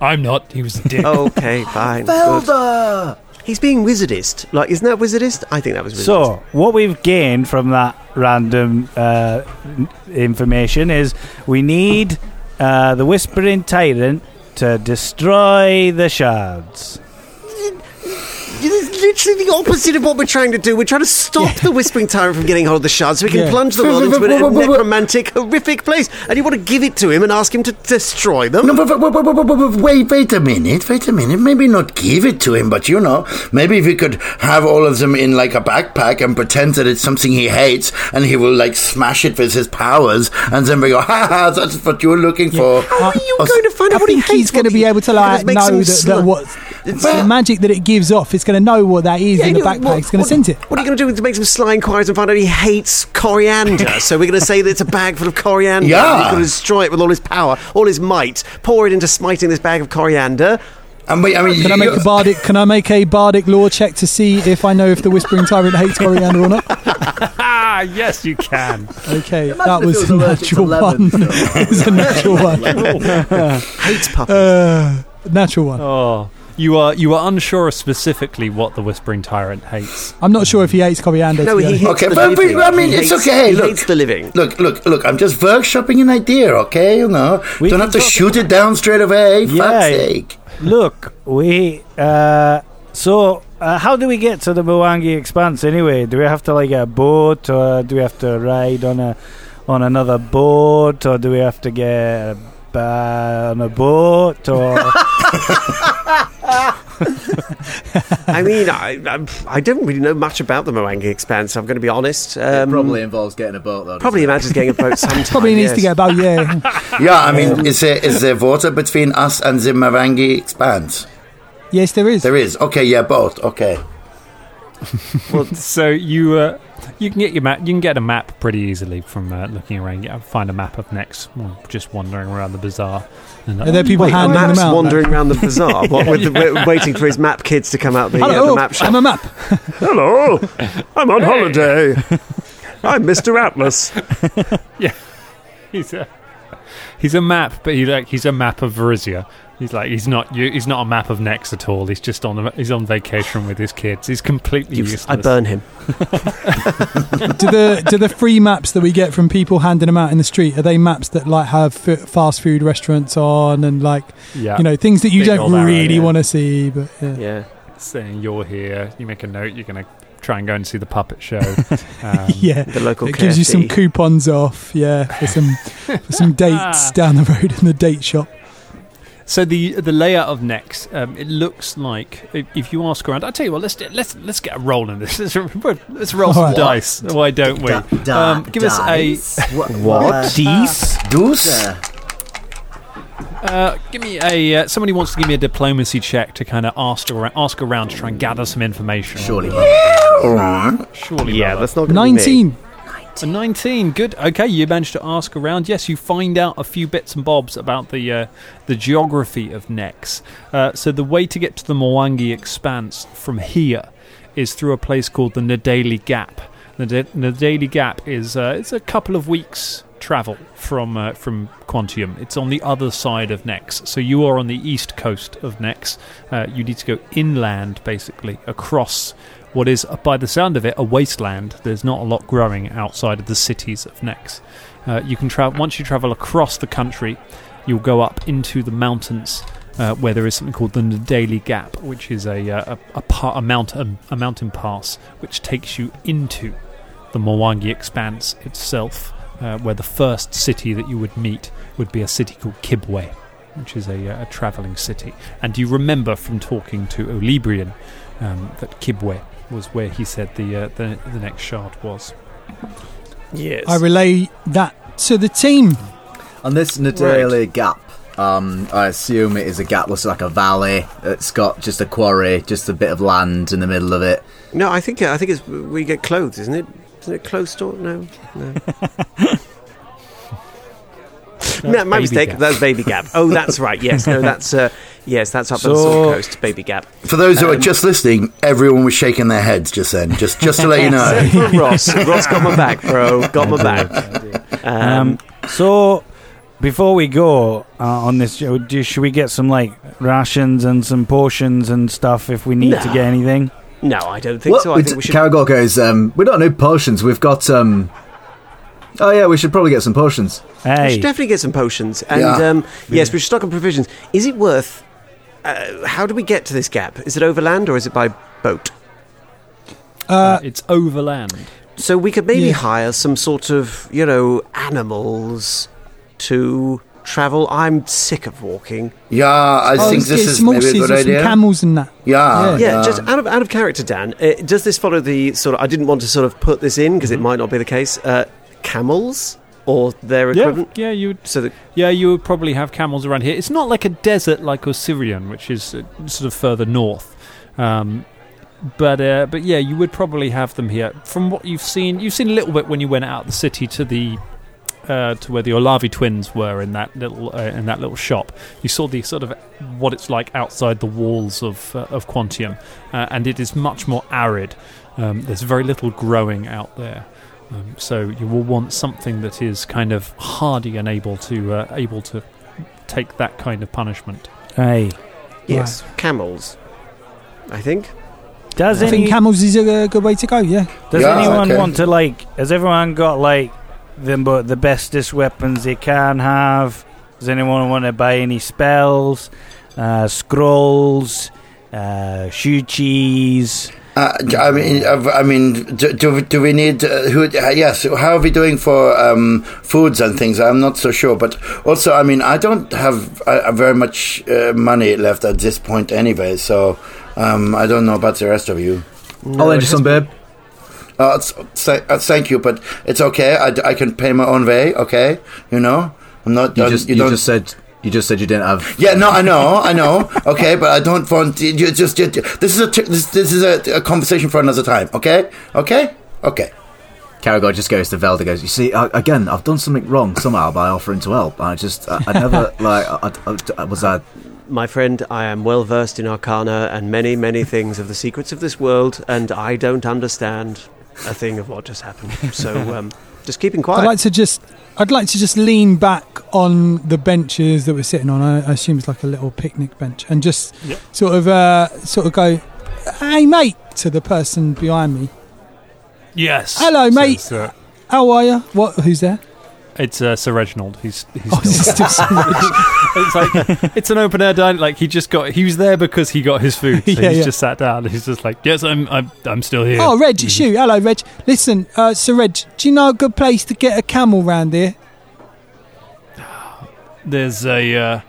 I'm not. He was a dick. Okay, fine. good. He's being wizardist. Like, isn't that wizardist? I think that was wizardist. So, what we've gained from that random uh, information is we need uh, the Whispering Tyrant to destroy the shards. Literally the opposite of what we're trying to do. We're trying to stop the Whispering Tyrant from getting hold of the shards so we can Yeah. plunge the world into a [LAUGHS] necromantic, horrific place. And you want to give it to him and ask him to destroy them? No, but, but, but, but, wait, wait a minute, wait a minute. Maybe not give it to him, but you know, maybe if we could have all of them in like a backpack and pretend that it's something he hates, and he will like smash it with his powers, and then we go, ha ha, that's what you're looking for. How are you going to find I out what he hates? he's going to be able to like know him that, sl- that what the magic that it gives off. It's going to know what that is Yeah, in the you- backpack. what- it's going to what- sense it. What are you going to do to make some sly inquiries and find out he hates coriander? [LAUGHS] so we're going to say that it's a bag full of coriander. Yeah. He's going to destroy it with all his power, all his might, pour it into smiting this bag of coriander. And wait, I mean, Can I make a bardic? Can I make a bardic lore check to see if I know if the Whispering Tyrant hates coriander or not? ah, [LAUGHS] yes, you can. Okay, Imagine that if was he a was allergic natural one. though. [LAUGHS] it was a natural one. Hates puppies. Uh, natural one. Oh, you are you are unsure specifically what the Whispering Tyrant hates. I'm not sure if he hates coriander. no, to be he hates Okay, the but- but, living. I mean, He it's hates- okay, He look. hates the living. Look, look, look! I'm just workshopping an idea, okay? You know, We don't have to shoot it down straight away. Yeah. Fuck's sake! Look, we. Uh, so, uh, how do we get to the Mwangi Expanse anyway? Do we have to like get a boat, or do we have to ride on a on another boat, or do we have to get a, uh, on a boat, or [LAUGHS] [LAUGHS] I mean, I, I'm, I don't really know much about the Mwangi Expanse. I'm going to be honest. It Um, probably involves getting a boat, though. probably doesn't imagines getting a boat [LAUGHS] sometime. Probably needs to get a boat. yeah. [LAUGHS] Yeah, I mean, is there is there water between us and the Marangi expanse? Yes, there is. There is. Okay, yeah, both. Okay. [LAUGHS] so you uh, you can get your map. You can get a map pretty easily from uh, looking around. You find a map of next, well, just wandering around the bazaar. And, Are there people Wait, handing Maps out? wandering around the bazaar, [LAUGHS] what, with the, wa- waiting for his map kids to come out the, uh, the map shop. I'm a map. [LAUGHS] Hello, I'm on holiday. I'm Mr. Atlas. Yeah, he's a he's a map, but he like he's a map of Varisia. He's like he's not you. He's not a map of Nex at all. He's just on a, he's on vacation with his kids. He's completely useless. I burn him. [LAUGHS] do the do the free maps that we get from people handing them out in the street are they maps that like have f- fast food restaurants on and like Yeah, you know things that you Big don't old really yeah. want to see? But yeah. Yeah. saying you're here. You make a note. You're gonna try and go and see the puppet show. [LAUGHS] Um, yeah. The local It gives you some coupons off, yeah, for some for some [LAUGHS] dates down the road in the date shop. So the the layout of Nex, um, it looks like if, if you ask around, I tell you what, let's let's let's get a roll in this. [LAUGHS] Let's, let's roll some All right. dice. Why don't we? Da- da- Um, give us a. What? What? Dies? Dus? Uh, give me a uh, somebody wants to give me a diplomacy check to kind of ask around, ask around to try and gather some information. surely. All right. surely. Yeah, Bella. that's not gonna be. Nineteen. A 19, good. Okay, you managed to ask around. Yes, you find out a few bits and bobs about the uh, the geography of Nex. Uh, so the way to get to the Mwangi Expanse from here is through a place called the Nadali Gap. The Nadali Gap is uh, it's a couple of weeks travel from uh, from Quantium. It's on the other side of Nex. So you are on the east coast of Nex. Uh, you need to go inland, basically, across what is, by the sound of it, a wasteland. There's not a lot growing outside of the cities of Nex. Uh, you can travel once you travel across the country. You'll go up into the mountains uh, where there is something called the Nadali Gap, which is a uh, a, a, pa- a mountain a mountain pass which takes you into the Mwangi Expanse itself, uh, where the first city that you would meet would be a city called Kibwe, which is a, uh, a travelling city. And you remember from talking to Olibrian um, that Kibwe was where he said the, uh, the the next shard was. Yes. I relay that to the team. On this Nadali gap, um, I assume it is a gap looks like a valley. It's got just a quarry, just a bit of land in the middle of it. no, I think I think it's we get clothes, isn't it? Isn't it clothes store? No, no. [LAUGHS] no my mistake. Gap. That's Baby Gap. [LAUGHS] Oh, that's right. Yes, no, that's uh, yes, that's up on the So- Sword Coast, Baby Gap. For those who are just listening, everyone was shaking their heads just then. Just, just to let you [LAUGHS] know. Ross. Ross got my back, bro. Got my back. Um, Um, so before we go uh, on this, show, do, should we get some like rations and some potions and stuff if we need to get anything? no, I don't think so. I we think d- we should. Karagor goes, um, we don't need potions. We've got. Um, oh, yeah, we should probably get some potions. We Hey, should definitely get some potions. And Yeah. um, yes, we should stock on provisions. Is it worth? Uh, how do we get to this gap? Is it overland or is it by boat? Uh, it's overland. So we could maybe Yeah. hire some sort of, you know, animals to travel. I'm sick of walking. Yeah, I Oh, think this is maybe a good or some idea. camels and that. Yeah, yeah, just out of out of character, Dan. Uh, does this follow the sort of? I didn't want to sort of put this in because it might not be the case. Uh, camels or their Yeah, equivalent. yeah, you would So that Yeah, you would probably have camels around here. It's not like a desert like Osirion, which is uh, sort of further north. Um, but uh, but yeah, you would probably have them here. From what you've seen, you've seen a little bit when you went out of the city to the uh, to where the Olavi twins were in that little uh, in that little shop. You saw the sort of what it's like outside the walls of uh, of Quantium, uh, and it is much more arid. Um, there's very little growing out there. Um, so you will want something that is kind of hardy and able to uh, able to take that kind of punishment. hey. yes, camels. I think. Does I think camels is a good way to go. Yeah. does Yeah, anyone okay. want to like? Has everyone got like the mo- the bestest weapons they can have? Does anyone want to buy any spells, uh, scrolls, uh, shoe cheese? Uh, I mean, uh, I mean, do, do, do we need uh, who? Uh, yes, how are we doing for um, foods and things? I'm not so sure, but also, I mean, I don't have uh, very much uh, money left at this point anyway, so um, I don't know about the rest of you. I'll lend you some, babe. Uh, th- uh, thank you, but it's okay. I, d- I can pay my own way. Okay, you know, I'm not. You just you you, don't. just said You just said you didn't have. Yeah, no, I know, I know. Okay, but I don't want you just, just. This is a t- this, this is a, a conversation for another time. Okay, okay, okay. Karagor just goes to Velda. Goes, you see, I, again, I've done something wrong somehow by offering to help. I just, I, I never [LAUGHS] like, I, I, I- was I. My friend, I am well versed in arcana and many, many things of the secrets of this world, and I don't understand a thing of what just happened. So, um, just keeping quiet. I'd like to just, I'd like to just lean back on the benches that we're sitting on. I, I assume it's like a little picnic bench, and just Yep. sort of, uh, sort of go, "Hey, mate," to the person behind me. Yes. Hello, mate. Says, uh, How are you? What? Who's there? It's uh, Sir Reginald. He's he's Oh, still it's still [LAUGHS] it's like it's an open air dining. Like he just got he was there because he got his food. So [LAUGHS] Yeah, he's yeah. just sat down. He's just like, yes, I'm I'm I'm still here. Oh, Reg, it's you. Hello, Reg. Listen, uh, Sir Reg, do you know a good place to get a camel round here? There's a uh,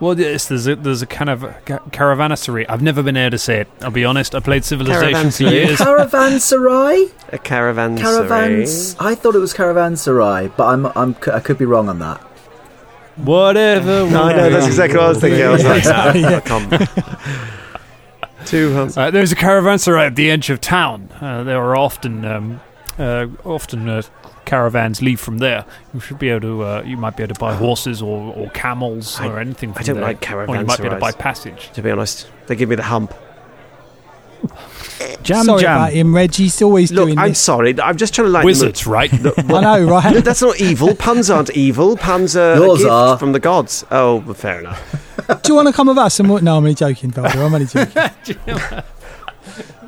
well, yes, there's a there's a kind of ca- caravanserai. I've never been able to say it. I'll be honest. I played Civilization for years. Caravanserai? a caravan. Caravans. I thought it was Caravanserai, but I'm, I'm, I could be wrong on that. Whatever. No, I know, that's exactly what I was thinking. I was like, [LAUGHS] Yeah. nah, [LAUGHS] I can't. [LAUGHS] Too um, Uh, there's a caravanserai at the edge of town. Uh, there are often um, uh, often uh, caravans leave from there. You should be able to. Uh, you might be able to buy horses or, or camels I- or anything. From I don't there. like Or you might be able to buy passage. To be honest, they give me the hump. [LAUGHS] Jam Sorry jam. about him, Reg. He's always Look, doing I'm this. sorry. I'm just trying to like Wizards, right? The, [LAUGHS] I know, No, right? that's not evil. Puns aren't evil. Puns are Yours a gift are. from the gods. Oh, well, fair enough. [LAUGHS] Do you want to come with us? And what? No, I'm only joking, Velda. I'm only joking.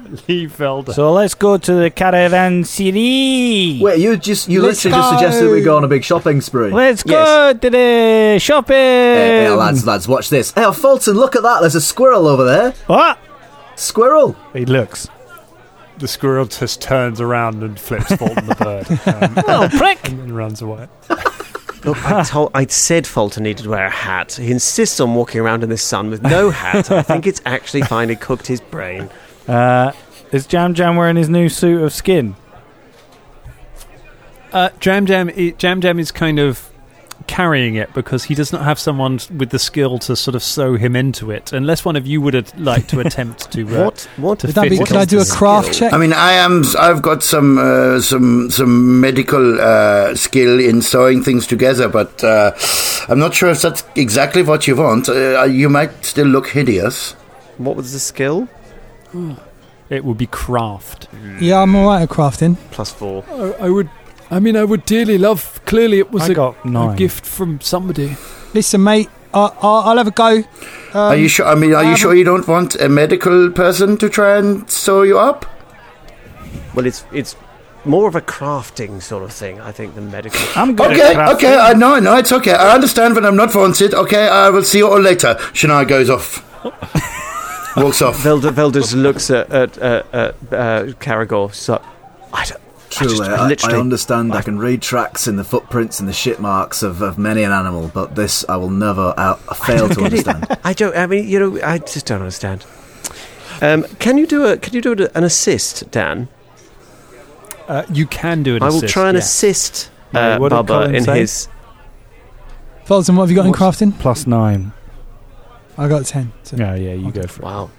[LAUGHS] Leave Velda. So let's go to the caravan city. Wait, you just you Let's literally just go. suggested we go on a big shopping spree. Let's go Yes. to the shopping. Hey, hey, lads, lads, watch this. Hey, Fulton, look at that. There's a squirrel over there. What? Squirrel. He looks. the squirrel just turns around and flips Fulton the bird [LAUGHS] um, Oh, prick! and then runs away. Look, I told, I said Fulton needed to wear a hat. He insists on walking around in the sun with no hat. I think it's actually finally cooked his brain. Uh, is Jam Jam wearing his new suit of skin? Uh, Jam Jam, i- Jam Jam is kind of carrying it because he does not have someone with the skill to sort of sew him into it. Unless one of you would have liked to attempt to. [LAUGHS] Uh, What? What? to Would that be, fit could I do a into the craft check? I mean, I am. I've got some uh, some some medical uh, skill in sewing things together, but uh, I'm not sure if that's exactly what you want. Uh, you might still look hideous. What was the skill? It would be craft. yeah, I'm alright at crafting. Plus four. I, I would. I mean, I would dearly love. Clearly, it was I a, got a nine. gift from somebody. Listen, mate, I, I, I'll have a go. Um, are you sure? I mean, are I you sure you don't want a medical person to try and sew you up? Well, it's it's more of a crafting sort of thing, I think, than medical. [LAUGHS] I'm good Okay, at crafting. okay, I know, no, it's okay. I understand when I'm not wanted. Okay, I will see you all later. Shania goes off. [LAUGHS] Walks off. Velda, Velda just looks at, at, at, at uh, Karagor. So, I don't. Truly, I just I, literally- I understand. I can read tracks in the footprints and the shit marks of, of many an animal, but this I will never out, fail to get it. understand. I don't. I mean, you know, I just don't understand. Um, can you do a? Can you do an assist, Dan? Uh, you can do an I will assist, try and yeah. assist Right, uh, what did Bubba in say? his. Fulton, what have you got in crafting? Plus nine. I got 10. so- Yeah, yeah, you go for it. Wow.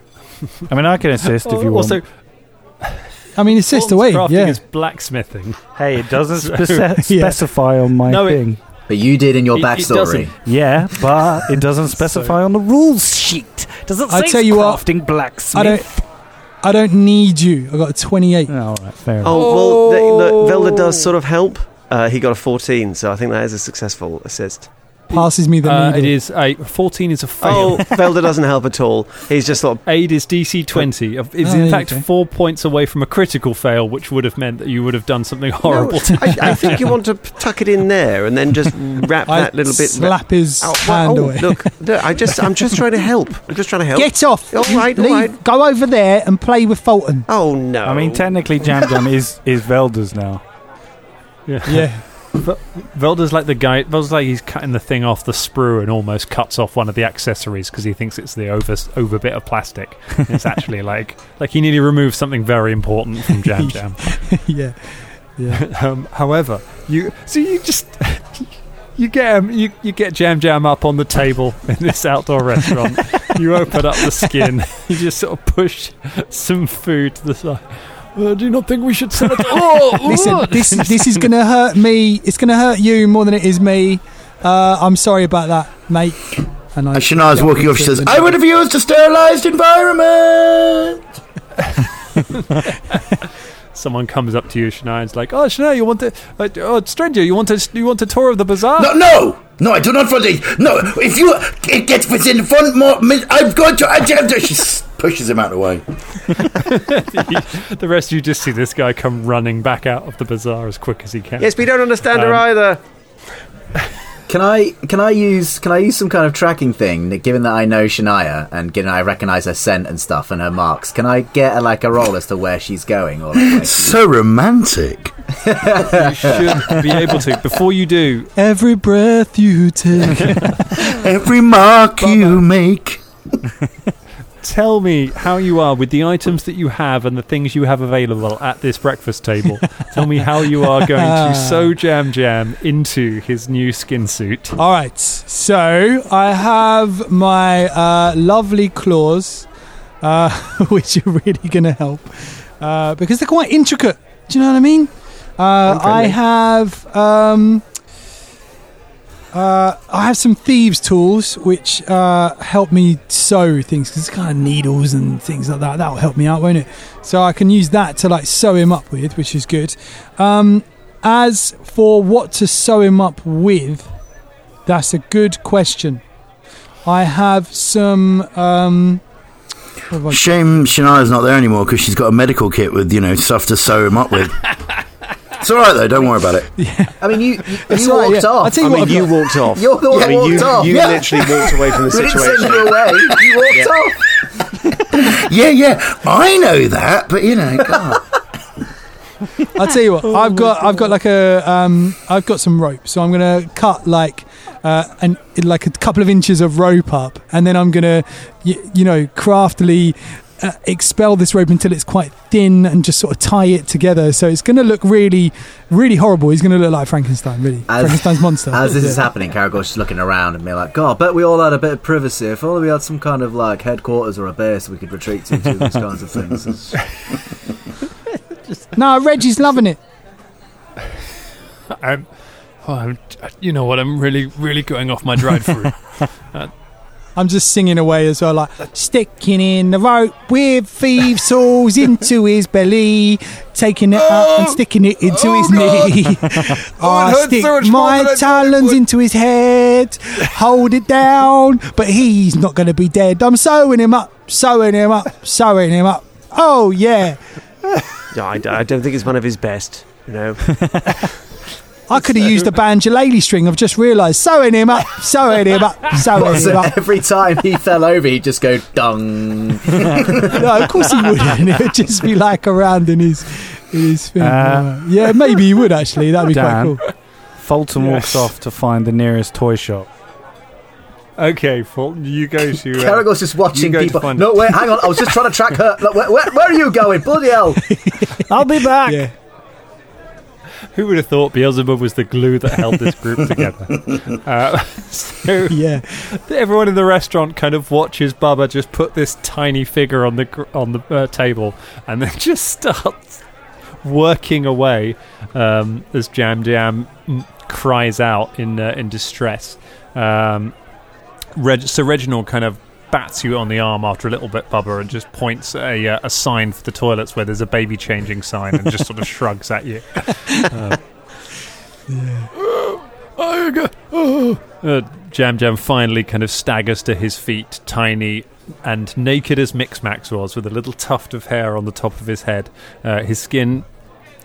I mean, I can assist if you [LAUGHS] also, want. I mean, assist Fulton's away. crafting Yeah. is blacksmithing. [LAUGHS] Hey, it doesn't So- spec- [LAUGHS] Yeah. specify on my No, it- thing. But you did in your It- it backstory. doesn't. Yeah, but it doesn't specify on the rules sheet. Doesn't I say tell you what, crafting blacksmith. I don't. I don't need you. I got a 28. Oh, all right, fair enough. Oh, well, the, the, Velda does sort of help. Uh, he got a 14, so I think that is a successful assist. Passes me the Uh, needle. it is a 14 is a fail. Oh, [LAUGHS] Velda doesn't help at all. He's just sort of. Aid is DC 20. Of- It's Oh, in there fact you four points away from a critical fail, which would have meant that you would have done something horrible. to I, I think you want to tuck it in there and then just wrap I that little bit. slap his Oh, hand oh, away. look, look, I just, I'm just trying to help. I'm just trying to help. Get off! All You right, all leave- Go over there and play with Fulton. Oh no! I mean, technically, Jam Jam is is Velda's now. Yeah. [LAUGHS] Velda's like the guy. Velda's like he's cutting the thing off the sprue and almost cuts off one of the accessories because he thinks it's the over over bit of plastic. [LAUGHS] It's actually like like he nearly removed something very important from Jam [LAUGHS] Jam. [LAUGHS] yeah. Yeah. um, however, you so you just you get him, you, you get Jam Jam up on the table in this outdoor restaurant. you open up the skin. You just sort of push some food to the side. Uh, do you not think we should sell it? [LAUGHS] Oh, Listen, oh. this this is going to hurt me. It's going to hurt you more than it is me. Uh, I'm sorry about that, mate. And I, As Shania's walking off, she says, I would have used a sterilised environment. [LAUGHS] Someone comes up to you, Shania, and is like, "Oh, Shania, you want to? Uh, oh, stranger, you want to? You want a tour of the bazaar?" No, no, no, I do not want it. No, if you it gets within one more minute, I'm going to. I, I, she s- pushes him out of the way. [LAUGHS] the rest of you just see this guy come running back out of the bazaar as quick as he can. Yes, we don't understand her Um, either. [LAUGHS] Can I can I use can I use some kind of tracking thing? Given that I know Shania and given I recognise her scent and stuff and her marks, can I get a, like a roll as to where she's going? Or like, where she's- So romantic. [LAUGHS] you should be able to. Before you do, Every breath you take. Every mark you make. Tell me how you are with the items that you have and the things you have available at this breakfast table. [LAUGHS] tell me how you are going to sew Jam Jam into his new skin suit. All right, so I have my uh, lovely claws, uh, [LAUGHS] which are really going to help uh, because they're quite intricate. Do you know what I mean? Uh, I have um, uh, I have some thieves' tools which uh, help me sew things because it's kind of needles and things like that. That'll help me out, won't it? So I can use that to like sew him up with, which is good. Um, as for what to sew him up with, that's a good question. I have some. Um, have I- Shame Shania's not there anymore because she's got a medical kit with, you know, stuff to sew him up with. [LAUGHS] it's alright though, don't worry about it. [LAUGHS] I mean, you you, you all right, walked yeah. off. I'll tell you I what mean, I've you got. walked off. You're the one I that mean, walked you, off. you Yeah. literally walked away from the [LAUGHS] situation. we didn't send you away. You walked off. [LAUGHS] Yeah, yeah, I know that, but you know, God. I'll tell you what. I've got. I've got like a. Um, I've got some rope, so I'm gonna cut like, uh, an like a couple of inches of rope up, and then I'm gonna, you, you know, craftily. Uh, expel this rope until it's quite thin and just sort of tie it together. So it's going to look really, really horrible. He's going to look like Frankenstein, really. As- Frankenstein's monster. As this Yeah. is happening, Karagor's just looking around and being like, God, I bet we all had a bit of privacy. If only we had some kind of like headquarters or a base we could retreat to to these kinds of things. [LAUGHS] No, Reggie's loving it. I'm, oh, I'm, you know what? I'm really, really going off my dried fruit. [LAUGHS] I'm just singing away as well, like sticking in the rope with thieves' tools into his belly, taking it up and oh. sticking it into oh, his knee. [LAUGHS] Oh, I hurts stick so my than I thought it talons into his head, hold it down, but he's not going to be dead. I'm sewing him up, sewing him up, sewing him up. Oh yeah, [LAUGHS] Yeah, I, I don't think it's one of his best. You know, [LAUGHS] I could have used a banjolele string. I've just realised sewing him up, sewing him up, [LAUGHS] sewing him so up. every time he fell over, he'd just go dung. [LAUGHS] No, of course he wouldn't. It would [LAUGHS] just be like around in his in his thing. Uh, yeah, maybe he would actually. That'd be Dan. quite cool. Fulton walks off to find the nearest toy shop. okay, Fulton, you go to. Uh, Karagor's just watching go to people. find No, wait, hang on. I was just trying to track her. Look, Where, where, where are you going? Bloody hell. I'll be back. Yeah. Who would have thought Beelzebub was the glue that held this group [LAUGHS] together? Uh, [LAUGHS] so Yeah. everyone in the restaurant kind of watches Baba just put this tiny figure on the gr- on the uh, table, and then [LAUGHS] just starts working away um, as Jam Jam cries out in uh, in distress. Um, Reg- so Reginald kind of bats you on the arm after a little bit, Bubba, and just points a, uh, a sign for the toilets where there's a baby changing sign, and just sort of [LAUGHS] shrugs at you. [LAUGHS] Uh, Uh, Jam Jam finally kind of staggers to his feet, tiny and naked as Mixmax was, with a little tuft of hair on the top of his head. Uh, his skin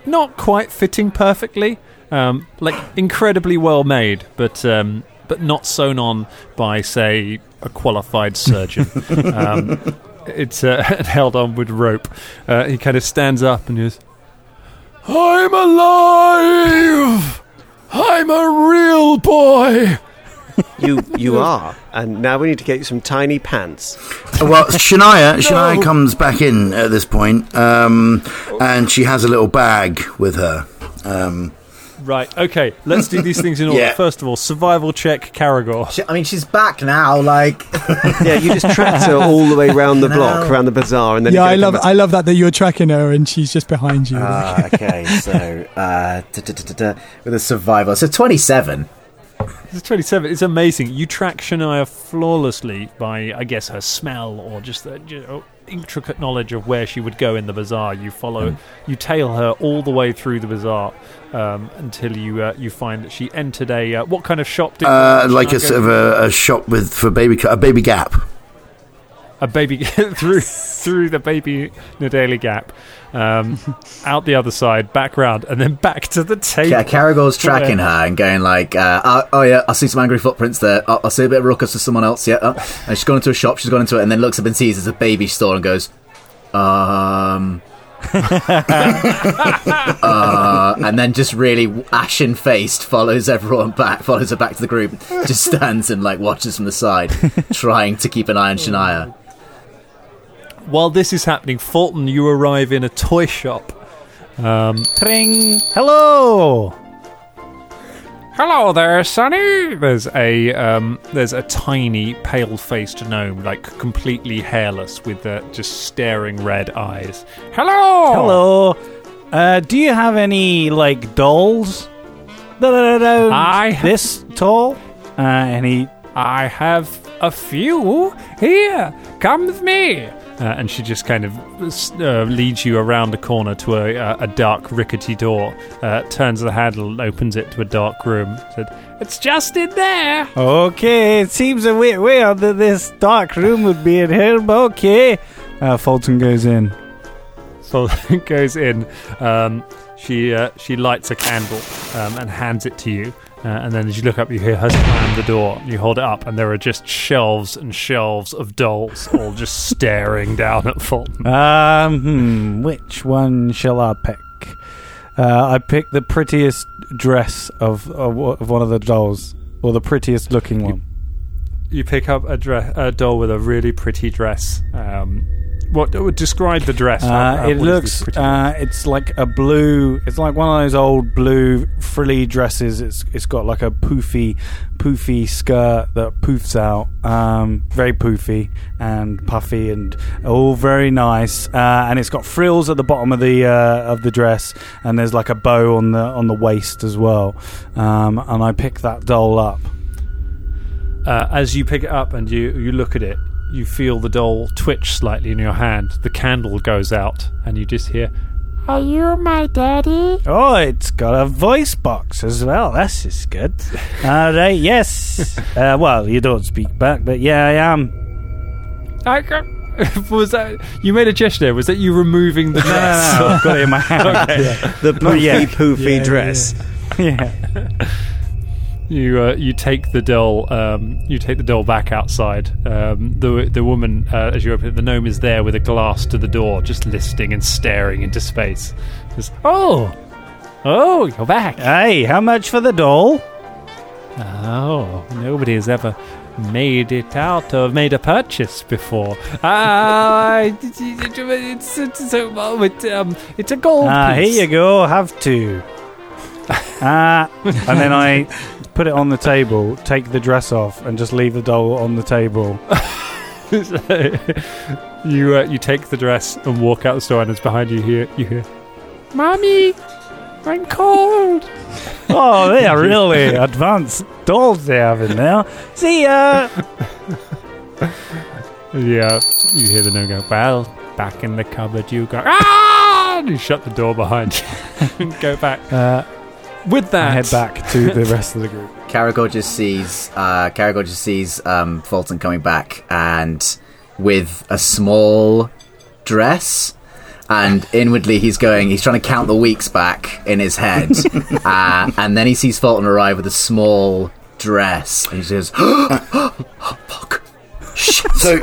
not quite fitting perfectly, um, like incredibly well made, but um, but not sewn on by, say, a qualified surgeon. [LAUGHS] um, it's uh, [LAUGHS] held on with rope. Uh, he kind of stands up and goes, "I'm alive! I'm a real boy." you you [LAUGHS] are, and now we need to get you some tiny pants. Well, Shania, Shania comes back in at this point, um, and she has a little bag with her. Um, Right, okay, let's do these things in order. [LAUGHS] Yeah. First of all, survival check, Karagor. She, I mean, she's back now. Like, [LAUGHS] yeah, you just tracked her all the way round the [LAUGHS] No. block, around the bazaar, and then yeah, I love I love that that you're tracking her and she's just behind you. Ah, okay, so uh, da, da, da, da, da, with a survival, so twenty-seven. It's 27. It's amazing. You track Shania flawlessly by, I guess, her smell or just the you know, intricate knowledge of where she would go in the bazaar. You follow, you tail her all the way through the bazaar um, until you uh, you find that she entered a. Uh, what kind of shop did Uh, like a sort of a, a shop with for baby a baby gap. a baby [LAUGHS] through through the baby Nadali gap, um, [LAUGHS] out the other side, back round, and then back to the table. Yeah, Karagor's tracking her and going like, uh, oh, "Oh yeah, I see some angry footprints there. Oh, I see a bit of ruckus for someone else. Yeah." Oh. [LAUGHS] And she's gone into a shop. She's gone into it, and then looks up and sees there's a baby store and goes, "Um." [LAUGHS] uh, and then just really ashen faced follows everyone back, follows her back to the group, just stands and like watches from the side, trying to keep an eye on Shania. While this is happening, Fulton, you arrive in a toy shop. Um, Tring. Hello. Hello there, Sonny. There's a um, there's a tiny, pale-faced gnome, like completely hairless, with uh, just staring red eyes. Hello. Hello. Uh, do you have any like dolls that are around I- this tall? Uh, any? I have a few here. Come with me. Uh, and she just kind of uh, leads you around a corner to a, a, dark, rickety door. Uh, turns the handle and opens it to a dark room. Said, "It's just in there." Okay, it seems a bit weird that this dark room would be in here, but okay. Uh, Fulton goes in. So [LAUGHS] goes in. Um, she uh, she lights a candle um, and hands it to you. Uh, and then as you look up, you hear her slam the door. You hold it up, and there are just shelves and shelves of dolls, all just [LAUGHS] staring down at Fulton. Um, hmm, which one shall I pick? Uh, I pick the prettiest dress of, of of one of the dolls, or the prettiest looking one. You pick up a, dre- a doll with a really pretty dress. Um, what would describe the dress? How- Uh, it what is this looks. Uh, it's like a blue. It's like one of those old blue frilly dresses. It's it's got like a poofy, poofy skirt that poofs out. Um, very poofy and puffy and all very nice. Uh, and it's got frills at the bottom of the uh, of the dress, and there's like a bow on the on the waist as well. Um, and I pick that doll up. Uh, as you pick it up and you, you look at it, you feel the doll twitch slightly in your hand. The candle goes out, and you just hear, Are you my daddy? Oh, it's got a voice box as well. That's just good. [LAUGHS] All right, yes. Uh, well, you don't speak back, but yeah, I am. I got. [LAUGHS] was that you made a gesture? Was that you removing the No, no, dress? no, I've got it in my [LAUGHS] hand. the poofy, yet. poofy Yeah, dress. yeah. You uh, you take the doll um, you take the doll back outside. Um, the the woman uh, as you open it, the gnome is there with a glass to the door, just listening and staring into space. Just, oh, oh, you're back. Hey, how much for the doll? Oh, nobody has ever made it out or made a purchase before. Ah, it's it's it's, a- well, it, um, it's a gold Ah, piece. here you go. Have two. Ah, and then I [LAUGHS] put it on the table, take the dress off, and just leave the doll on the table. [LAUGHS] you uh, you take the dress and walk out the store, and it's behind you. Here you hear, Mommy, I'm cold. [LAUGHS] Oh, they are [LAUGHS] really advanced dolls they have in there. See ya. yeah, you hear the gnome go. Well, back in the cupboard you go. Ah! And you shut the door behind you and go back. Uh, With that, head back to the rest of the group. [LAUGHS] Karagor just sees uh, Karagor just sees um, Fulton coming back and with a small dress. And inwardly, he's going. He's trying to count the weeks back in his head, [LAUGHS] uh, and then he sees Fulton arrive with a small dress, and he says, [GASPS] "Oh, fuck! Shit!" [LAUGHS] So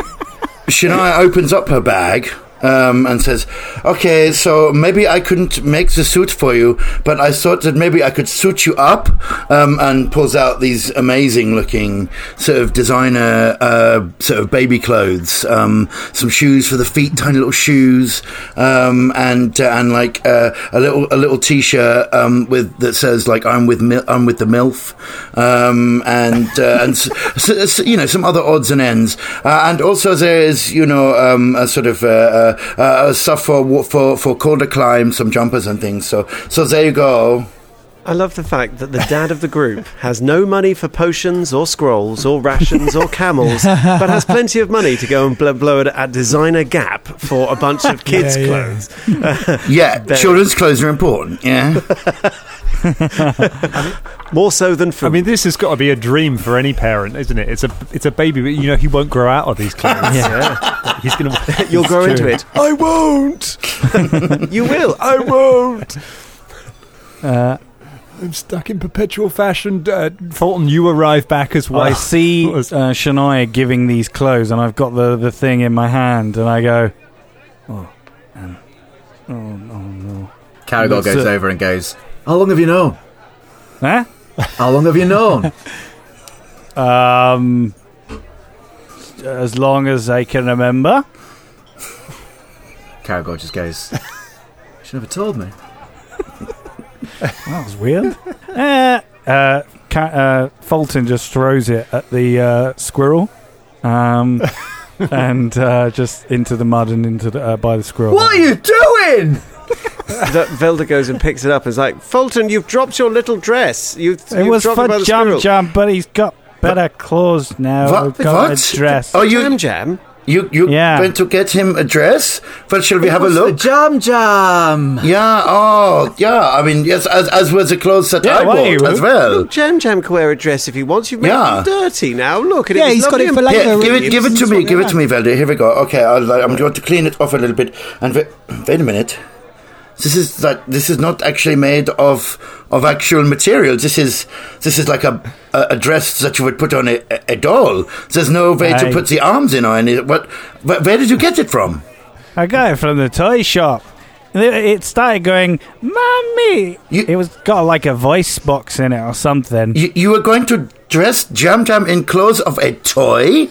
Shania opens up her bag um, and says, "Okay, so maybe I couldn't make the suit for you, but I thought that maybe I could suit you up." Um, and pulls out these amazing-looking sort of designer uh, sort of baby clothes, um, some shoes for the feet, tiny little shoes, um, and uh, and like uh, a little a little t-shirt um, with that says like "I'm with I'm with the milf," um, and uh, and s- s- s- you know some other odds and ends, uh, and also there is you know a sort of uh, uh, stuff for for for colder climes, some jumpers and things. So so there you go. I love the fact that the dad of the group has no money for potions or scrolls or rations or camels, but has plenty of money to go and blow, blow it at designer Gap for a bunch of [LAUGHS] kids' Yeah, yeah. clothes. [LAUGHS] Yeah, Very- children's clothes are important. Yeah. [LAUGHS] [LAUGHS] More so than food. I mean, this has got to be a dream for any parent, isn't it? It's a it's a baby, but you know he won't grow out of these clothes. [LAUGHS] yeah. He's gonna. [LAUGHS] You'll grow into it. I won't. you will. I won't. Uh, I'm stuck in perpetual fashion. Uh, Fulton, you arrive back as well. I see was- uh, Shania giving these clothes, and I've got the, the thing in my hand, and I go, oh, um, oh, oh no. Karagor That's goes it. over and goes, How long have you known? Huh? How long have you known? [LAUGHS] Um, as long as I can remember. Karagor just goes, [LAUGHS] She never told me. [LAUGHS] That was weird. uh, uh, ca- uh, Fulton just throws it at the uh, squirrel, um, and uh, just into the mud and into the, uh, by the squirrel. What are you doing? [LAUGHS] that Velda goes and picks it up and is like, Fulton, you've dropped your little dress. You've, It was for it Jam squirrel." Jump, but he's got better clothes now. What? Got What? a dress. Oh, you Jam Jam. you you Yeah. went to get him a dress? Well, shall we have a look? The jam jam. Yeah. Oh, yeah. I mean, yes, as as was the clothes that Yeah, I why bought you- as well. Look, Jam Jam can wear a dress if he wants. You've made Yeah. it dirty now. Look, and Yeah, it he's got it for and later. Here, give it, give it to me, give it to me, Velda. Here we go. Okay, I'll, I'm going to clean it off a little bit. And wait, wait a minute. This is that. This is not actually made of of actual material. This is this is like a a, a dress that you would put on a, a doll. There's no way to put the arms in or any. What? Where, where did you get it from? I got it from the toy shop. It it started going, "Mommy!" You- it was got like a voice box in it or something. You, you were going to dress Jam Jam in clothes of a toy?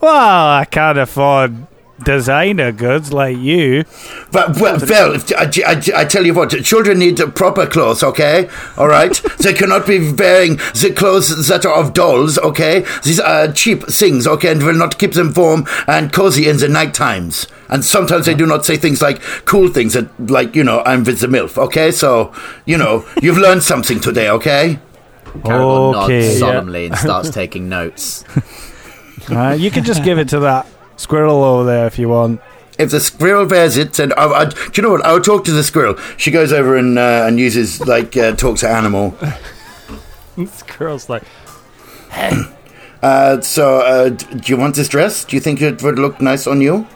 well, I can't afford designer goods like you. But, well, well I, I, I tell you what, children need proper clothes, okay? All right? [LAUGHS] they cannot be wearing the clothes that are of dolls, okay? These are cheap things, okay? And will not keep them warm and cozy in the night times. And sometimes they do not say things like cool things, that, like, you know, I'm with the MILF, okay? So, you know, [LAUGHS] you've learned something today, okay? Karagor Okay, nods yeah. solemnly and starts taking notes. [LAUGHS] Uh, you can just give it to that squirrel over there if you want. If the squirrel wears it, then I, I, do you know what? I'll talk to the squirrel. She goes over and uh, and uses like uh, talks to animal. [LAUGHS] This girl's like, [CLEARS THROAT] Uh, so, uh, do you want this dress? Do you think it would look nice on you?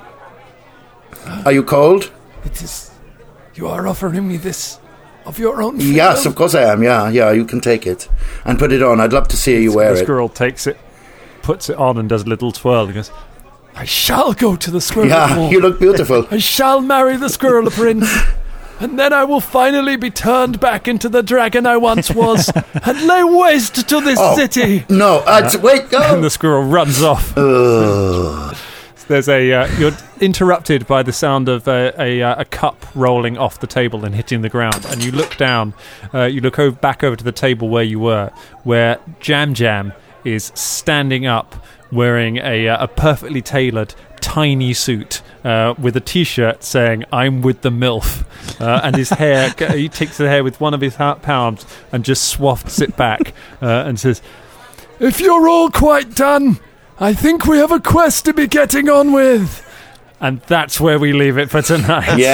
Are you cold? It is. You are offering me this of your own. free Yes, of course I am. Yeah, yeah, you can take it and put it on. I'd love to see you wear the it. squirrel takes it, puts it on, and does a little twirl. He goes, I shall go to the squirrel. Yeah, Hall. [LAUGHS] you look beautiful. I shall marry the squirrel prince. [LAUGHS] And then I will finally be turned back into the dragon I once [LAUGHS] was and lay waste to this Oh. city. No, uh, t- wait, and go. the squirrel runs off. Ugh. There's a uh, you're interrupted by the sound of a, a, uh, a cup rolling off the table and hitting the ground, and you look down. Uh, you look over, back over to the table where you were, where Jam Jam is standing up, wearing a uh, a perfectly tailored tiny suit uh, with a T-shirt saying "I'm with the MILF," uh, and his hair. [LAUGHS] he takes the hair with one of his palms and just swafts it back uh, and says, If you're all quite done, I think we have a quest to be getting on with. And that's where we leave it for tonight. [LAUGHS]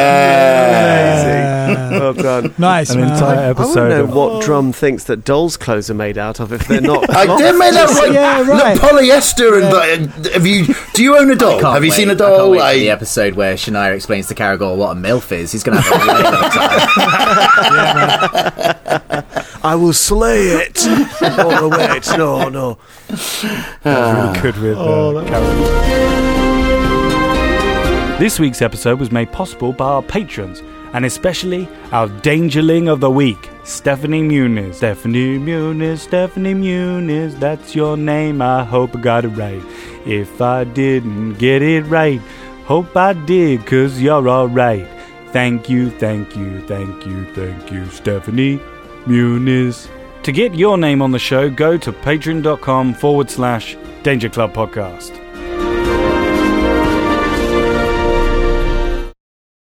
Yeah. Uh, Well done. Nice, An man. entire I don't know of- what drum thinks that dolls' clothes are made out of if they're not. [LAUGHS] I did make that [LAUGHS] right. Yeah, Look, polyester and like, have you? Do you own a doll? I Have you wait. seen a I can't doll? wait for the episode where Shania explains to Karagor what a MILF is. He's going to have a really good time. I will slay it. oh, no, wait. No, no. really good with uh, Karen. This week's episode was made possible by our patrons, and especially our Dangerling of the Week, Stephanie Muniz. Stephanie Muniz, Stephanie Muniz, that's your name. I hope I got it right. If I didn't get it right, hope I did, cause you're alright. Thank you, thank you, thank you, thank you, Stephanie Muniz. To get your name on the show, go to patreon.com forward slash Danger Club Podcast.